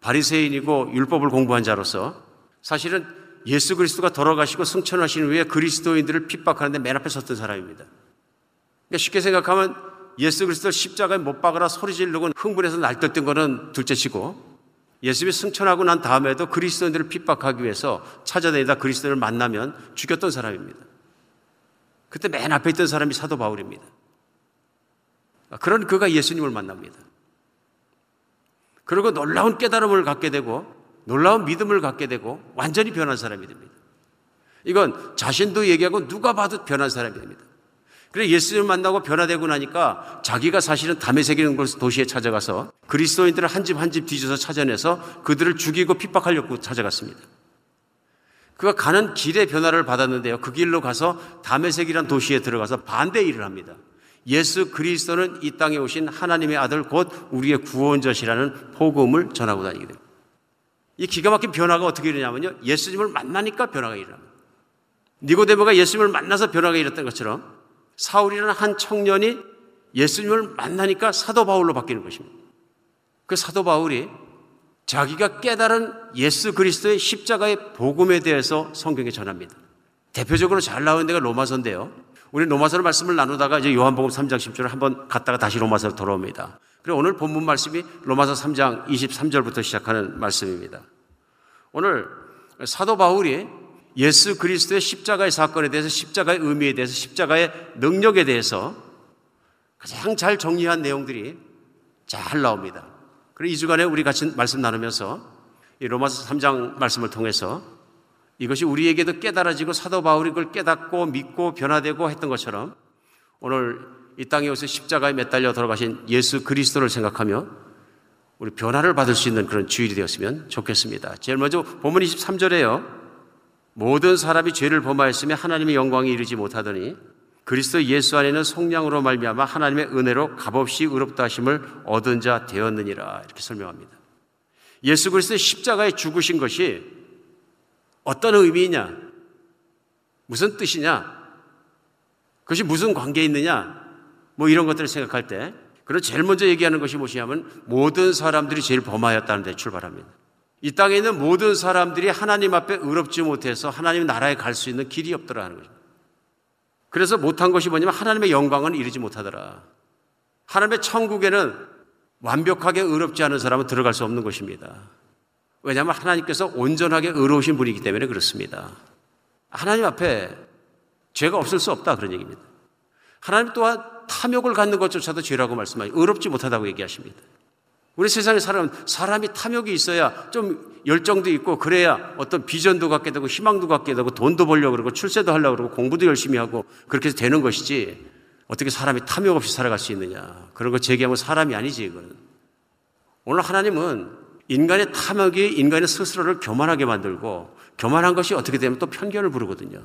바리새인이고 율법을 공부한 자로서 사실은 예수 그리스도가 돌아가시고 승천하신 후에 그리스도인들을 핍박하는데 맨 앞에 섰던 사람입니다. 그러니까 쉽게 생각하면 예수 그리스도 십자가에 못 박으라 소리 지르고 흥분해서 날뛰었던 거는 둘째치고 예수님이 승천하고 난 다음에도 그리스도인들을 핍박하기 위해서 찾아다니다 그리스도를 만나면 죽였던 사람입니다. 그때 맨 앞에 있던 사람이 사도 바울입니다. 그런 그가 예수님을 만납니다. 그리고 놀라운 깨달음을 갖게 되고 놀라운 믿음을 갖게 되고 완전히 변한 사람이 됩니다. 이건 자신도 얘기하고 누가 봐도 변한 사람이 됩니다. 그래 예수님을 만나고 변화되고 나니까 자기가 사실은 담에 새기는 곳 도시에 찾아가서 그리스도인들을 한 집 한 집 뒤져서 찾아내서 그들을 죽이고 핍박하려고 찾아갔습니다. 그가 가는 길의 변화를 받았는데요. 그 길로 가서 담에색이란 도시에 들어가서 반대 일을 합니다. 예수 그리스도는 이 땅에 오신 하나님의 아들 곧 우리의 구원자시라는 복음을 전하고 다니게 됩니다. 이 기가 막힌 변화가 어떻게 일어냐면요. 예수님을 만나니까 변화가 일어납니다. 니고데모가 예수님을 만나서 변화가 일었던 것처럼 사울이라는 한 청년이 예수님을 만나니까 사도 바울로 바뀌는 것입니다. 그 사도 바울이 자기가 깨달은 예수 그리스도의 십자가의 복음에 대해서 성경에 전합니다. 대표적으로 잘 나오는 데가 로마서인데요. 우리 로마서로 말씀을 나누다가 이제 요한복음 3장 10절을 한번 갔다가 다시 로마서로 돌아옵니다. 그리고 오늘 본문 말씀이 로마서 3장 23절부터 시작하는 말씀입니다. 오늘 사도 바울이 예수 그리스도의 십자가의 사건에 대해서 십자가의 의미에 대해서 십자가의 능력에 대해서 가장 잘 정리한 내용들이 잘 나옵니다. 그리고 이 주간에 우리 같이 말씀 나누면서 이 로마서 3장 말씀을 통해서 이것이 우리에게도 깨달아지고 사도 바울이 그걸 깨닫고 믿고 변화되고 했던 것처럼 오늘 이 땅에 오서 십자가에 매달려 돌아가신 예수 그리스도를 생각하며 우리 변화를 받을 수 있는 그런 주일이 되었으면 좋겠습니다. 제일 먼저 본문 23절에요. 모든 사람이 죄를 범하였으며 하나님의 영광에 이르지 못하더니 그리스도 예수 안에는 속량으로 말미암아 하나님의 은혜로 값없이 의롭다 하심을 얻은 자 되었느니라 이렇게 설명합니다. 예수 그리스도의 십자가에 죽으신 것이 어떤 의미이냐? 무슨 뜻이냐? 그것이 무슨 관계에 있느냐? 뭐 이런 것들을 생각할 때 그런 제일 먼저 얘기하는 것이 무엇이냐면 모든 사람들이 죄를 범하였다는 데 출발합니다. 이 땅에 있는 모든 사람들이 하나님 앞에 의롭지 못해서 하나님 나라에 갈 수 있는 길이 없더라는 거죠. 그래서 못한 것이 뭐냐면 하나님의 영광은 이르지 못하더라. 하나님의 천국에는 완벽하게 의롭지 않은 사람은 들어갈 수 없는 것입니다. 왜냐하면 하나님께서 온전하게 의로우신 분이기 때문에 그렇습니다. 하나님 앞에 죄가 없을 수 없다 그런 얘기입니다. 하나님 또한 탐욕을 갖는 것조차도 죄라고 말씀하시 의롭지 못하다고 얘기하십니다. 우리 세상에 사람, 사람이 탐욕이 있어야 좀 열정도 있고 그래야 어떤 비전도 갖게 되고 희망도 갖게 되고 돈도 벌려고 그러고 출세도 하려고 그러고 공부도 열심히 하고 그렇게 해서 되는 것이지 어떻게 사람이 탐욕 없이 살아갈 수 있느냐. 그런 거 제기하면 사람이 아니지, 이거는. 오늘 하나님은 인간의 탐욕이 인간의 스스로를 교만하게 만들고 교만한 것이 어떻게 되면 또 편견을 부르거든요.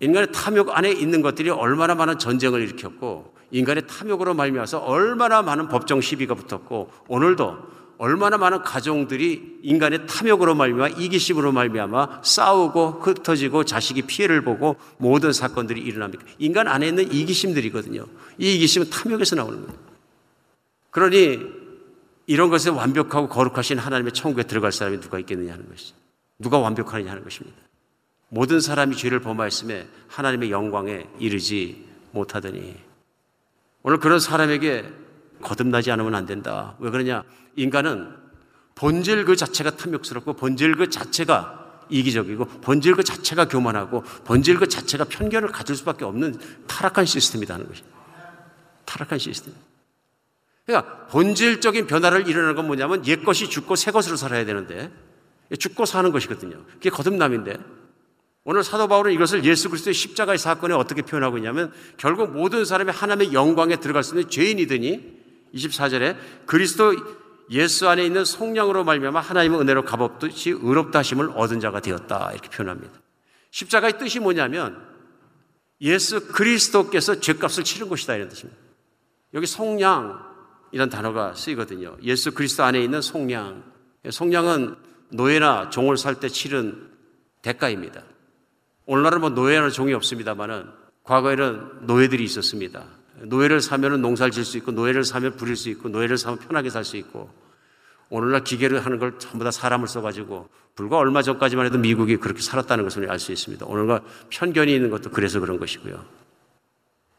인간의 탐욕 안에 있는 것들이 얼마나 많은 전쟁을 일으켰고 인간의 탐욕으로 말미암아서 얼마나 많은 법정 시비가 붙었고 오늘도 얼마나 많은 가정들이 인간의 탐욕으로 말미암아 이기심으로 말미암아 싸우고 흩어지고 자식이 피해를 보고 모든 사건들이 일어납니까? 인간 안에 있는 이기심들이거든요. 이 이기심은 탐욕에서 나오는 거예요. 그러니 이런 것에 완벽하고 거룩하신 하나님의 천국에 들어갈 사람이 누가 있겠느냐 하는 것이 누가 완벽하느냐 하는 것입니다. 모든 사람이 죄를 범하였음에 하나님의 영광에 이르지 못하더니 오늘 그런 사람에게 거듭나지 않으면 안 된다. 왜 그러냐? 인간은 본질 그 자체가 탐욕스럽고 본질 그 자체가 이기적이고 본질 그 자체가 교만하고 본질 그 자체가 편견을 가질 수밖에 없는 타락한 시스템이다 는 것이. 타락한 시스템. 그러니까 본질적인 변화를 일어나는 건 뭐냐면 옛 것이 죽고 새 것으로 살아야 되는데 죽고 사는 것이거든요. 그게 거듭남인데 오늘 사도 바울은 이것을 예수 그리스도의 십자가의 사건에 어떻게 표현하고 있냐면 결국 모든 사람이 하나님의 영광에 들어갈 수 있는 죄인이더니 24절에 그리스도 예수 안에 있는 속량으로 말미암아 하나님의 은혜로 값없듯이 의롭다 하심을 얻은 자가 되었다 이렇게 표현합니다. 십자가의 뜻이 뭐냐면 예수 그리스도께서 죄값을 치른 것이다 이런 뜻입니다. 여기 속량이란 단어가 쓰이거든요. 예수 그리스도 안에 있는 속량. 속량은 노예나 종을 살 때 치른 대가입니다. 오늘날은 뭐 노예나 종이 없습니다만은 과거에는 노예들이 있었습니다. 노예를 사면은 농사를 질 수 있고 노예를 사면 부릴 수 있고 노예를 사면 편하게 살 수 있고 오늘날 기계를 하는 걸 전부 다 사람을 써가지고 불과 얼마 전까지만 해도 미국이 그렇게 살았다는 것을 알 수 있습니다. 오늘날 편견이 있는 것도 그래서 그런 것이고요.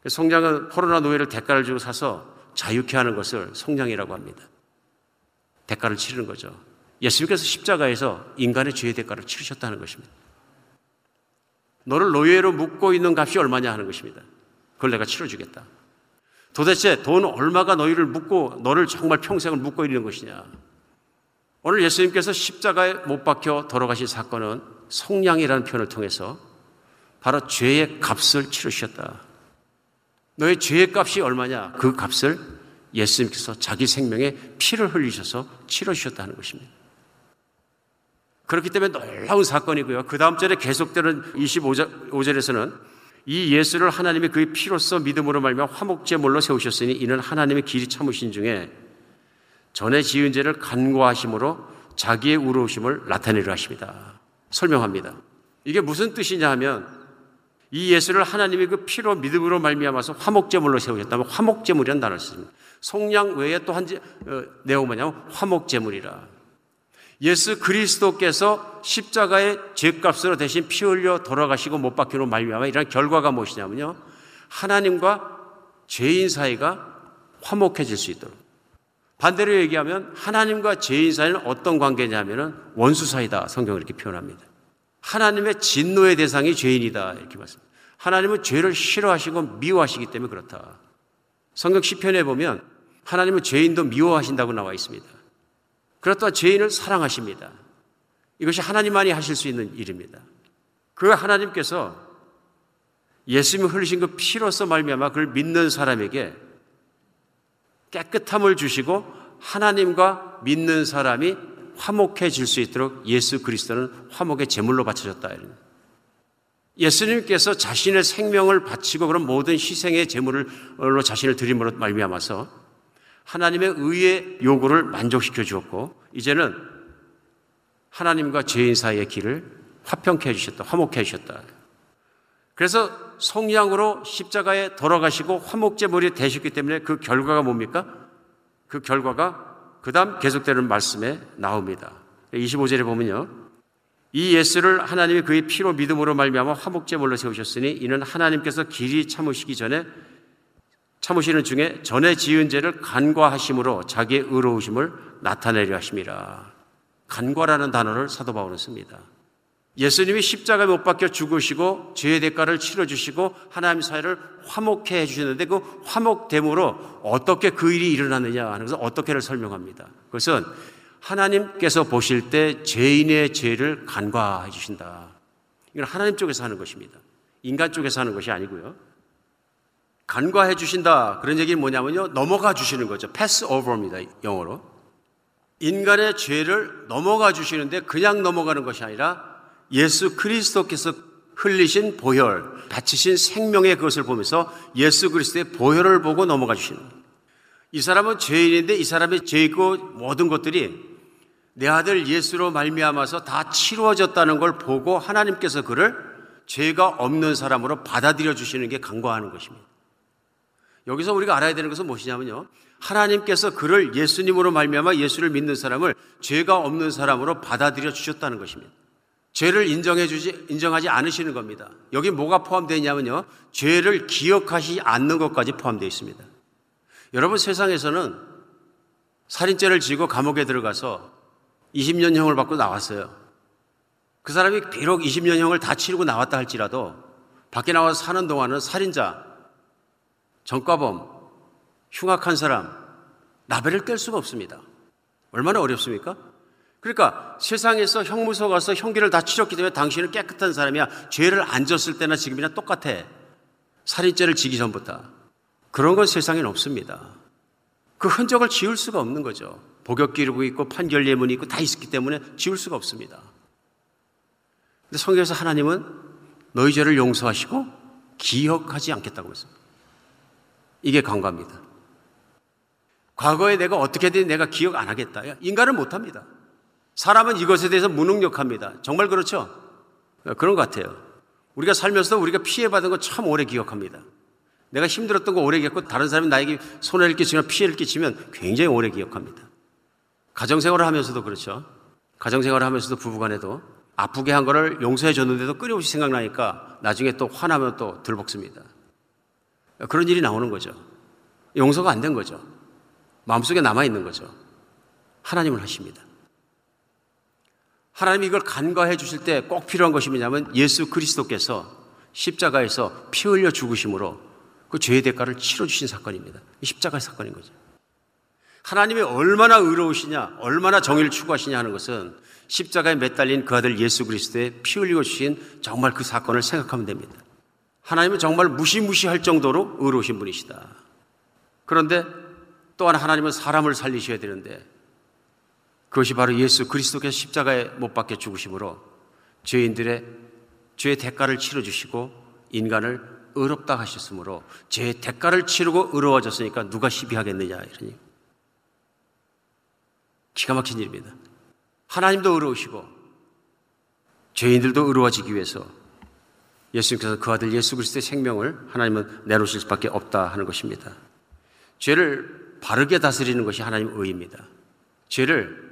성장은 코로나 노예를 대가를 주고 사서 자유케 하는 것을 성장이라고 합니다. 대가를 치르는 거죠. 예수님께서 십자가에서 인간의 죄의 대가를 치르셨다는 것입니다. 너를 노예로 묶고 있는 값이 얼마냐 하는 것입니다. 그걸 내가 치러주겠다. 도대체 돈 얼마가 너희를 묶고 너를 정말 평생을 묶고 있는 것이냐. 오늘 예수님께서 십자가에 못 박혀 돌아가신 사건은 성량이라는 표현을 통해서 바로 죄의 값을 치르셨다. 너의 죄의 값이 얼마냐? 그 값을 예수님께서 자기 생명에 피를 흘리셔서 치러주셨다는 것입니다. 그렇기 때문에 놀라운 사건이고요. 그 다음 절에 계속되는 25절에서는 이 예수를 하나님이 그의 피로써 믿음으로 말며 화목제물로 세우셨으니 이는 하나님의 길이 참으신 중에 전에 지은 죄를 간과하심으로 자기의 우러우심을 나타내려 하십니다. 설명합니다. 이게 무슨 뜻이냐 하면 이 예수를 하나님이 그 피로 믿음으로 말미암아서 화목제물로 세우셨다면 화목제물이라는 단어를 씁니다. 속량 외에 또한 어, 내용은 뭐냐면 화목제물이라. 예수 그리스도께서 십자가의 죄값으로 대신 피 흘려 돌아가시고 못 박히로 말미암아 이런 결과가 무엇이냐면요. 하나님과 죄인 사이가 화목해질 수 있도록. 반대로 얘기하면 하나님과 죄인 사이는 어떤 관계냐면은 원수 사이다. 성경을 이렇게 표현합니다. 하나님의 진노의 대상이 죄인이다. 이렇게 말씀합니다. 하나님은 죄를 싫어하시고 미워하시기 때문에 그렇다. 성경 시편에 보면 하나님은 죄인도 미워하신다고 나와 있습니다. 그렇다 죄인을 사랑하십니다. 이것이 하나님만이 하실 수 있는 일입니다. 그 하나님께서 예수님이 흘리신 그 피로서 말미암아 그를 믿는 사람에게 깨끗함을 주시고 하나님과 믿는 사람이 화목해질 수 있도록 예수 그리스도는 화목의 제물로 바쳐졌다. 예수님께서 자신의 생명을 바치고 그런 모든 희생의 제물로 자신을 드림으로 말미암아서 하나님의 의의 요구를 만족시켜 주었고 이제는 하나님과 죄인 사이의 길을 화평케 해 주셨다. 화목해 주셨다. 그래서 성량으로 십자가에 돌아가시고 화목제물이 되셨기 때문에 그 결과가 뭡니까? 그 결과가 그 다음 계속되는 말씀에 나옵니다. 25절에 보면요. 이 예수를 하나님이 그의 피로 믿음으로 말미암아 화목제물로 세우셨으니 이는 하나님께서 길이 참으시기 전에 참으시는 중에 전에 지은 죄를 간과하심으로 자기의 의로우심을 나타내려 하심이라. 간과라는 단어를 사도 바울은 씁니다. 예수님이 십자가에 못 박혀 죽으시고 죄의 대가를 치러 주시고 하나님 사이를 화목해 주셨는데 그 화목됨으로 어떻게 그 일이 일어났느냐 하는 것을 어떻게를 설명합니다. 그것은 하나님께서 보실 때 죄인의 죄를 간과해 주신다. 이건 하나님 쪽에서 하는 것입니다. 인간 쪽에서 하는 것이 아니고요. 간과해 주신다. 그런 얘기는 뭐냐면요. 넘어가 주시는 거죠. 패스 오버입니다. 영어로. 인간의 죄를 넘어가 주시는데 그냥 넘어가는 것이 아니라 예수 그리스도께서 흘리신 보혈, 바치신 생명의 그것을 보면서 예수 그리스도의 보혈을 보고 넘어가 주시는. 이 사람은 죄인인데 이 사람의 죄고 모든 것들이 내 아들 예수로 말미암아서 다 치루어졌다는 걸 보고 하나님께서 그를 죄가 없는 사람으로 받아들여 주시는 게 간과하는 것입니다. 여기서 우리가 알아야 되는 것은 무엇이냐면요. 하나님께서 그를 예수님으로 말미암아 예수를 믿는 사람을 죄가 없는 사람으로 받아들여 주셨다는 것입니다. 죄를 인정해 주지 인정하지 않으시는 겁니다. 여기 뭐가 포함되어 있냐면요. 죄를 기억하지 않는 것까지 포함되어 있습니다. 여러분 세상에서는 살인죄를 지고 감옥에 들어가서 20년형을 받고 나왔어요. 그 사람이 비록 20년형을 다 치르고 나왔다 할지라도 밖에 나와서 사는 동안은 살인자, 전과범, 흉악한 사람, 나벨을 뗄 수가 없습니다. 얼마나 어렵습니까? 그러니까 세상에서 형무소 가서 형기를 다 치렀기 때문에 당신은 깨끗한 사람이야. 죄를 안 졌을 때나 지금이나 똑같아. 살인죄를 지기 전부터. 그런 건 세상엔 없습니다. 그 흔적을 지울 수가 없는 거죠. 복역 기록이 있고 판결 예문이 있고 다 있기 때문에 지울 수가 없습니다. 근데 성경에서 하나님은 너희 죄를 용서하시고 기억하지 않겠다고 했습니다. 이게 강과입니다. 과거에 내가 어떻게든 내가 기억 안 하겠다. 인간은 못 합니다. 사람은 이것에 대해서 무능력합니다. 정말 그렇죠? 그런 것 같아요. 우리가 살면서 우리가 피해받은 거 참 오래 기억합니다. 내가 힘들었던 거 오래 기억하고 다른 사람이 나에게 손해를 끼치면 피해를 끼치면 굉장히 오래 기억합니다. 가정생활을 하면서도 그렇죠. 가정생활을 하면서도 부부간에도 아프게 한 거를 용서해 줬는데도 끊임없이 생각나니까 나중에 또 화나면 또 들볶습니다. 그런 일이 나오는 거죠. 용서가 안 된 거죠. 마음속에 남아있는 거죠. 하나님을 하십니다. 하나님이 이걸 간과해 주실 때 꼭 필요한 것이 뭐냐면 예수 그리스도께서 십자가에서 피 흘려 죽으심으로 그 죄의 대가를 치러 주신 사건입니다. 십자가의 사건인 거죠. 하나님이 얼마나 의로우시냐, 얼마나 정의를 추구하시냐 하는 것은 십자가에 매달린 그 아들 예수 그리스도의 피 흘리고 주신 정말 그 사건을 생각하면 됩니다. 하나님은 정말 무시무시할 정도로 의로우신 분이시다. 그런데 또한 하나님은 사람을 살리셔야 되는데 그것이 바로 예수 그리스도께서 십자가에 못 박혀 죽으심으로 죄인들의 죄의 대가를 치러 주시고 인간을 의롭다 하셨으므로 제 대가를 치르고 의로워졌으니까 누가 시비하겠느냐 이러니 기가 막힌 일입니다. 하나님도 의로우시고 죄인들도 의로워지기 위해서 예수님께서 그 아들 예수 그리스도의 생명을 하나님은 내놓으실 수밖에 없다 하는 것입니다. 죄를 바르게 다스리는 것이 하나님의 의입니다. 죄를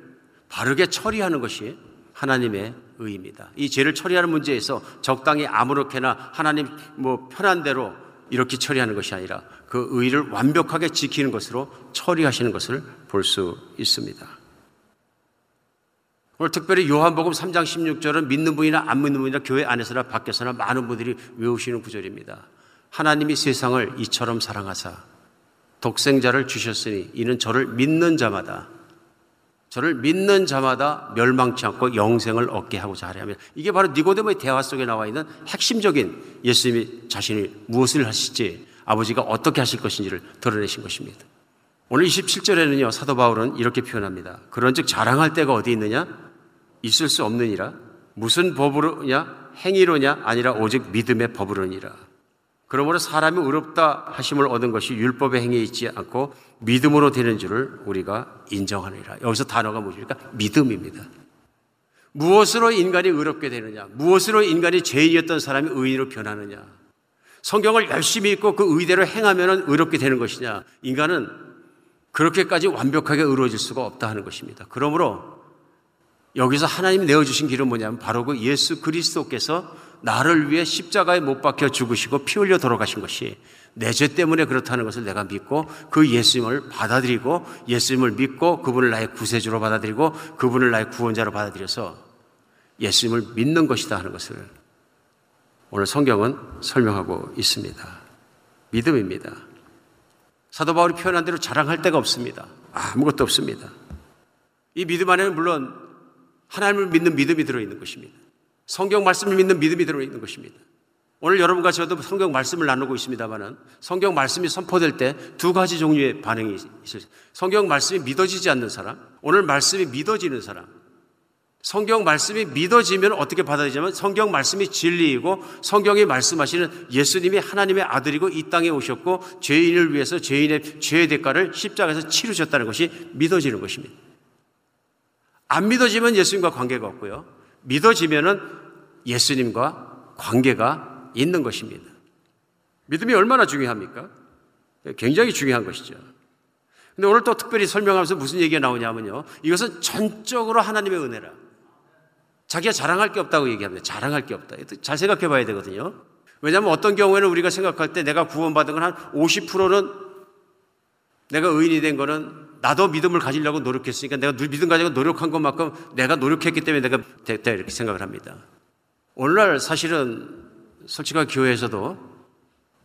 바르게 처리하는 것이 하나님의 의입니다. 이 죄를 처리하는 문제에서 적당히 아무렇게나 하나님 뭐 편한 대로 이렇게 처리하는 것이 아니라 그 의를 완벽하게 지키는 것으로 처리하시는 것을 볼 수 있습니다. 오늘 특별히 요한복음 3장 16절은 믿는 분이나 안 믿는 분이나 교회 안에서나 밖에서나 많은 분들이 외우시는 구절입니다. 하나님이 세상을 이처럼 사랑하사 독생자를 주셨으니 이는 저를 믿는 자마다 저를 믿는 자마다 멸망치 않고 영생을 얻게 하고자 하려 하면 이게 바로 니고데모의 대화 속에 나와 있는 핵심적인 예수님이 자신이 무엇을 하실지 아버지가 어떻게 하실 것인지를 드러내신 것입니다. 오늘 27절에는요 사도 바울은 이렇게 표현합니다. 그런즉 자랑할 때가 어디 있느냐? 있을 수 없느니라. 무슨 법으로냐? 행위로냐? 아니라 오직 믿음의 법으로니라. 그러므로 사람이 의롭다 하심을 얻은 것이 율법의 행위에 있지 않고 믿음으로 되는 줄을 우리가 인정하느니라. 여기서 단어가 무엇입니까? 믿음입니다. 무엇으로 인간이 의롭게 되느냐? 무엇으로 인간이 죄인이었던 사람이 의인으로 변하느냐? 성경을 열심히 읽고 그 의대로 행하면 의롭게 되는 것이냐? 인간은 그렇게까지 완벽하게 의로워질 수가 없다 하는 것입니다. 그러므로 여기서 하나님이 내어주신 길은 뭐냐면 바로 그 예수 그리스도께서 나를 위해 십자가에 못 박혀 죽으시고 피 흘려 돌아가신 것이 내 죄 때문에 그렇다는 것을 내가 믿고 그 예수님을 받아들이고 예수님을 믿고 그분을 나의 구세주로 받아들이고 그분을 나의 구원자로 받아들여서 예수님을 믿는 것이다 하는 것을 오늘 성경은 설명하고 있습니다. 믿음입니다. 사도 바울이 표현한 대로 자랑할 데가 없습니다. 아무것도 없습니다. 이 믿음 안에는 물론 하나님을 믿는 믿음이 들어있는 것입니다. 성경 말씀을 믿는 믿음이 들어있는 것입니다. 오늘 여러분과 저도 성경 말씀을 나누고 있습니다만은 성경 말씀이 선포될 때 두 가지 종류의 반응이 있어요. 성경 말씀이 믿어지지 않는 사람, 오늘 말씀이 믿어지는 사람. 성경 말씀이 믿어지면 어떻게 받아들이냐면 성경 말씀이 진리이고 성경이 말씀하시는 예수님이 하나님의 아들이고 이 땅에 오셨고 죄인을 위해서 죄인의 죄의 대가를 십자가에서 치르셨다는 것이 믿어지는 것입니다. 안 믿어지면 예수님과 관계가 없고요. 믿어지면은 예수님과 관계가 있는 것입니다. 믿음이 얼마나 중요합니까? 굉장히 중요한 것이죠. 근데 오늘 또 특별히 설명하면서 무슨 얘기가 나오냐면요. 이것은 전적으로 하나님의 은혜라. 자기가 자랑할 게 없다고 얘기합니다. 자랑할 게 없다. 잘 생각해 봐야 되거든요. 왜냐하면 어떤 경우에는 우리가 생각할 때 내가 구원받은 건 한 50%는 내가 의인이 된 거는 나도 믿음을 가지려고 노력했으니까 내가 믿음 가지고 노력한 것만큼 내가 노력했기 때문에 내가 됐다 이렇게 생각을 합니다. 오늘날 사실은 솔직하게 교회에서도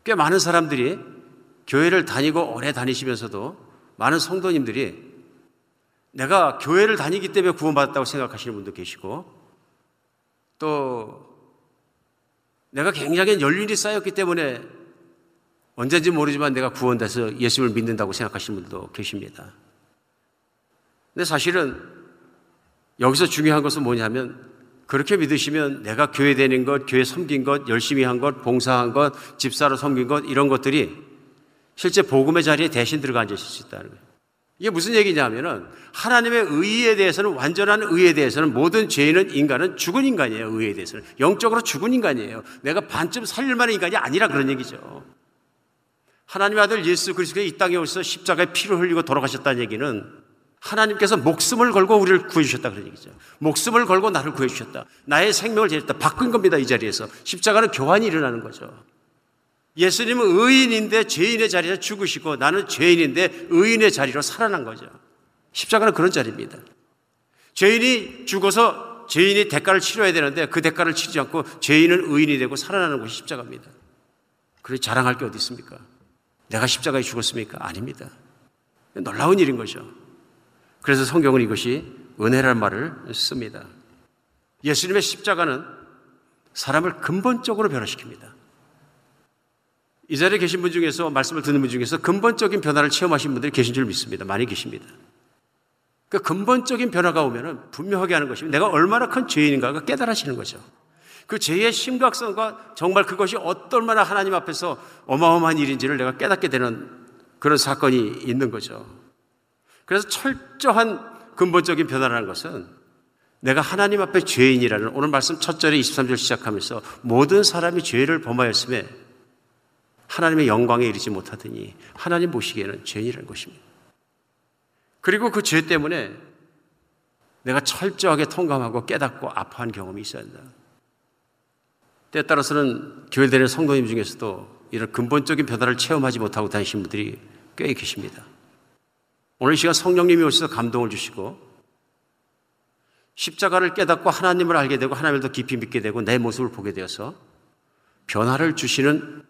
꽤 많은 사람들이 교회를 다니고 오래 다니시면서도 많은 성도님들이 내가 교회를 다니기 때문에 구원받았다고 생각하시는 분도 계시고 또 내가 굉장히 연륜이 쌓였기 때문에 언제인지 모르지만 내가 구원돼서 예수를 믿는다고 생각하시는 분도 계십니다. 근데 사실은 여기서 중요한 것은 뭐냐면 그렇게 믿으시면 내가 교회 다닌 것, 교회 섬긴 것, 열심히 한 것, 봉사한 것, 집사로 섬긴 것 이런 것들이 실제 복음의 자리에 대신 들어가 앉으실 수 있다는 거예요. 이게 무슨 얘기냐면은 하나님의 의에 대해서는 완전한 의에 대해서는 모든 죄인은 인간은 죽은 인간이에요. 의에 대해서는 영적으로 죽은 인간이에요. 내가 반쯤 살릴 만한 인간이 아니라 그런 얘기죠. 하나님의 아들 예수 그리스도가 이 땅에 오셔서 십자가에 피를 흘리고 돌아가셨다는 얘기는 하나님께서 목숨을 걸고 우리를 구해주셨다 그런 얘기죠. 목숨을 걸고 나를 구해주셨다. 나의 생명을 제했다. 바꾼 겁니다. 이 자리에서. 십자가는 교환이 일어나는 거죠. 예수님은 의인인데 죄인의 자리에서 죽으시고 나는 죄인인데 의인의 자리로 살아난 거죠. 십자가는 그런 자리입니다. 죄인이 죽어서 죄인이 대가를 치러야 되는데 그 대가를 치지 않고 죄인은 의인이 되고 살아나는 것이 십자가입니다. 그래 자랑할 게 어디 있습니까? 내가 십자가에 죽었습니까? 아닙니다. 놀라운 일인 거죠. 그래서 성경은 이것이 은혜라는 말을 씁니다. 예수님의 십자가는 사람을 근본적으로 변화시킵니다. 이 자리에 계신 분 중에서 말씀을 듣는 분 중에서 근본적인 변화를 체험하신 분들이 계신 줄 믿습니다. 많이 계십니다. 그 근본적인 변화가 오면은 분명하게 하는 것입니다. 내가 얼마나 큰 죄인인가가 깨달아지는 거죠. 그 죄의 심각성과 정말 그것이 어떨마나 하나님 앞에서 어마어마한 일인지를 내가 깨닫게 되는 그런 사건이 있는 거죠. 그래서 철저한 근본적인 변화라는 것은 내가 하나님 앞에 죄인이라는 오늘 말씀 첫 절에 23절 시작하면서 모든 사람이 죄를 범하였음에 하나님의 영광에 이르지 못하더니 하나님 보시기에는 죄인이라는 것입니다. 그리고 그 죄 때문에 내가 철저하게 통감하고 깨닫고 아파한 경험이 있어야 한다. 때에 따라서는 교회 되는 성도님 중에서도 이런 근본적인 변화를 체험하지 못하고 다니신 분들이 꽤 계십니다. 오늘 이 시간 성령님이 오셔서 감동을 주시고 십자가를 깨닫고 하나님을 알게 되고 하나님을 더 깊이 믿게 되고 내 모습을 보게 되어서 변화를 주시는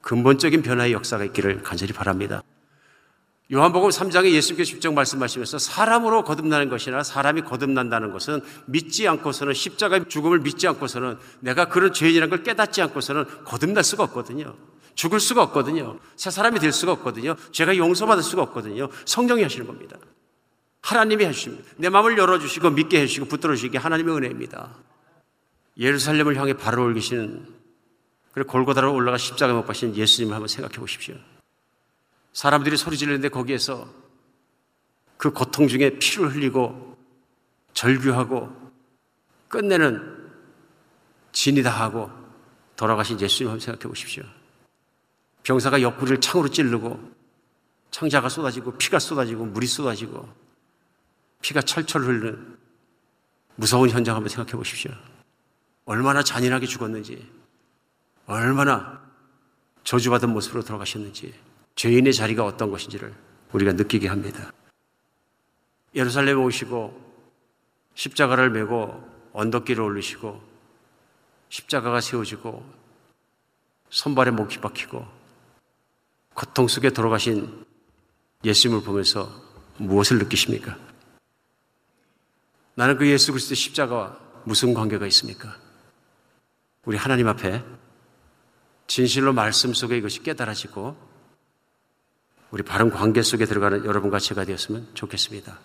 근본적인 변화의 역사가 있기를 간절히 바랍니다. 요한복음 3장에 예수님께서 직접 말씀하시면서 사람으로 거듭나는 것이나 사람이 거듭난다는 것은 믿지 않고서는 십자가의 죽음을 믿지 않고서는 내가 그런 죄인이라는 걸 깨닫지 않고서는 거듭날 수가 없거든요. 죽을 수가 없거든요. 새 사람이 될 수가 없거든요. 죄가 용서받을 수가 없거든요. 성령이 하시는 겁니다. 하나님이 해주십니다. 내 마음을 열어주시고 믿게 해주시고 붙들어 주시기 하나님의 은혜입니다. 예루살렘을 향해 발을 올리시는 그리고 골고다로 올라가 십자가 못 박신 예수님을 한번 생각해 보십시오. 사람들이 소리 지르는데 거기에서 그 고통 중에 피를 흘리고 절규하고 끝내는 진이다 하고 돌아가신 예수님 한번 생각해 보십시오. 병사가 옆구리를 창으로 찌르고 창자가 쏟아지고 피가 쏟아지고 물이 쏟아지고 피가 철철 흐르는 무서운 현장 한번 생각해 보십시오. 얼마나 잔인하게 죽었는지, 얼마나 저주받은 모습으로 돌아가셨는지, 죄인의 자리가 어떤 것인지를 우리가 느끼게 합니다. 예루살렘에 오시고 십자가를 메고 언덕길을 올리시고 십자가가 세워지고 손발에 목이 박히고 고통 속에 돌아가신 예수님을 보면서 무엇을 느끼십니까? 나는 그 예수 그리스도의 십자가와 무슨 관계가 있습니까? 우리 하나님 앞에 진실로 말씀 속에 이것이 깨달아지고 우리 바른 관계 속에 들어가는 여러분과 제가 되었으면 좋겠습니다.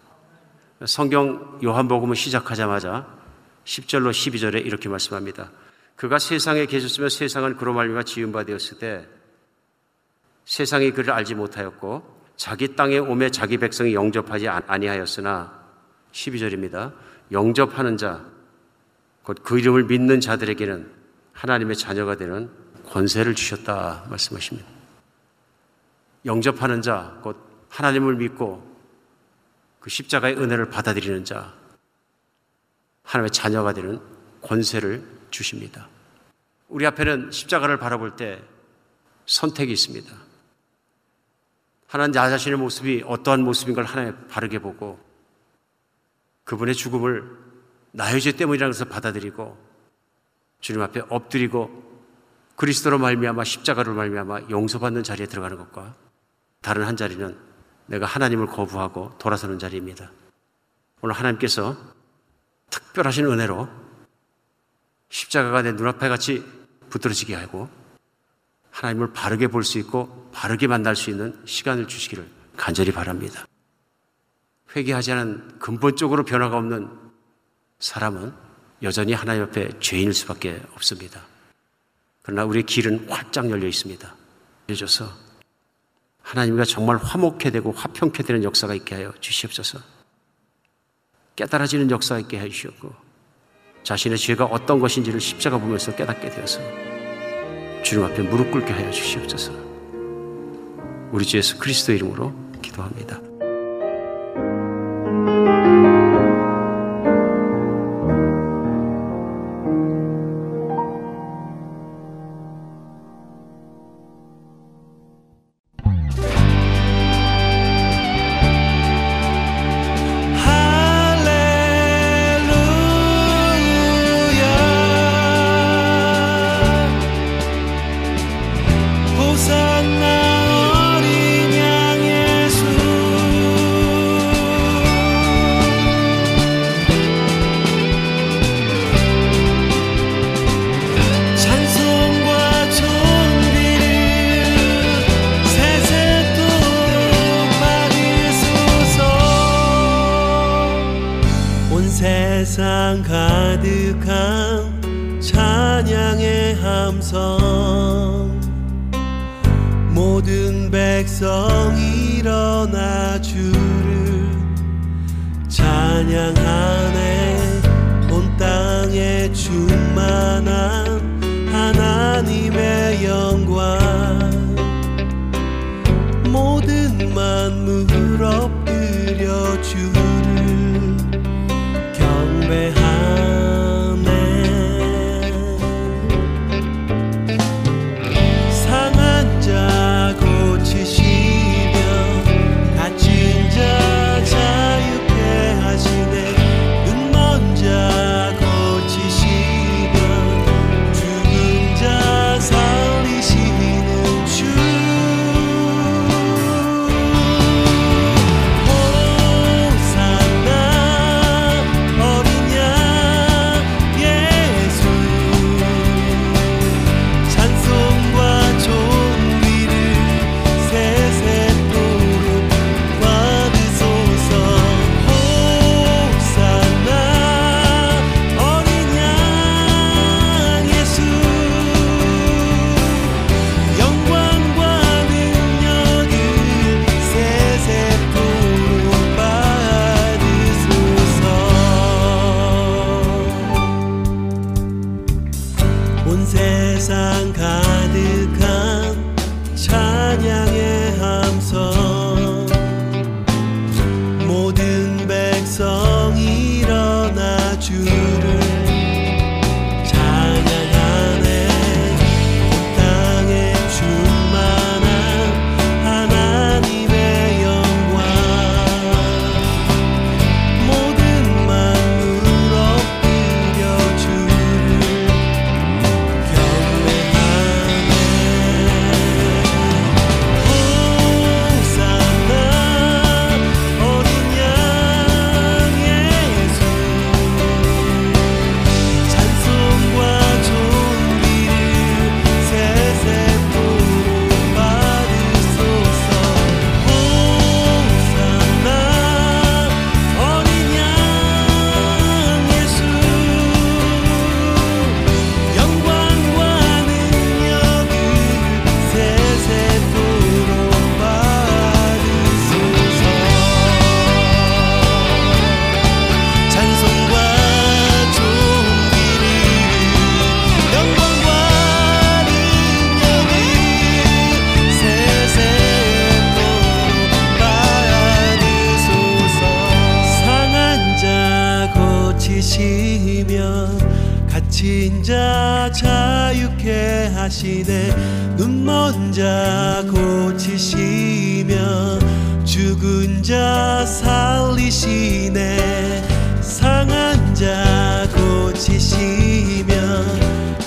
성경 요한복음을 시작하자마자 10절로 12절에 이렇게 말씀합니다. 그가 세상에 계셨으면 세상은 그로 말미암아 지은 바 되었을 때 세상이 그를 알지 못하였고 자기 땅에 오매 자기 백성이 영접하지 아니하였으나 12절입니다. 영접하는 자, 곧 그 이름을 믿는 자들에게는 하나님의 자녀가 되는 권세를 주셨다 말씀하십니다. 영접하는 자, 곧 하나님을 믿고 그 십자가의 은혜를 받아들이는 자, 하나님의 자녀가 되는 권세를 주십니다. 우리 앞에는 십자가를 바라볼 때 선택이 있습니다. 하나님 나 자신의 모습이 어떠한 모습인 걸 하나님 바르게 보고 그분의 죽음을 나의 죄 때문이라는 것을 받아들이고 주님 앞에 엎드리고 그리스도로 말미암아 십자가로 말미암아 용서받는 자리에 들어가는 것과 다른 한 자리는 내가 하나님을 거부하고 돌아서는 자리입니다. 오늘 하나님께서 특별하신 은혜로 십자가가 내 눈앞에 같이 붙들어지게 하고 하나님을 바르게 볼 수 있고 바르게 만날 수 있는 시간을 주시기를 간절히 바랍니다. 회개하지 않은 근본적으로 변화가 없는 사람은 여전히 하나님 앞에 죄인일 수밖에 없습니다. 그러나 우리의 길은 활짝 열려 있습니다. 열려줘서 하나님과 정말 화목해 되고 화평케 되는 역사가 있게 하여 주시옵소서. 깨달아지는 역사가 있게 하여 주시옵고 자신의 죄가 어떤 것인지를 십자가 보면서 깨닫게 되어서 주님 앞에 무릎 꿇게 하여 주시옵소서. 우리 주 예수 그리스도 이름으로 기도합니다.
걷이면 갇힌 자 자유케 하시네. 눈먼 자 고치시며 죽은 자 살리시네. 상한 자 고치시며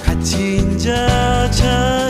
갇힌 자 자유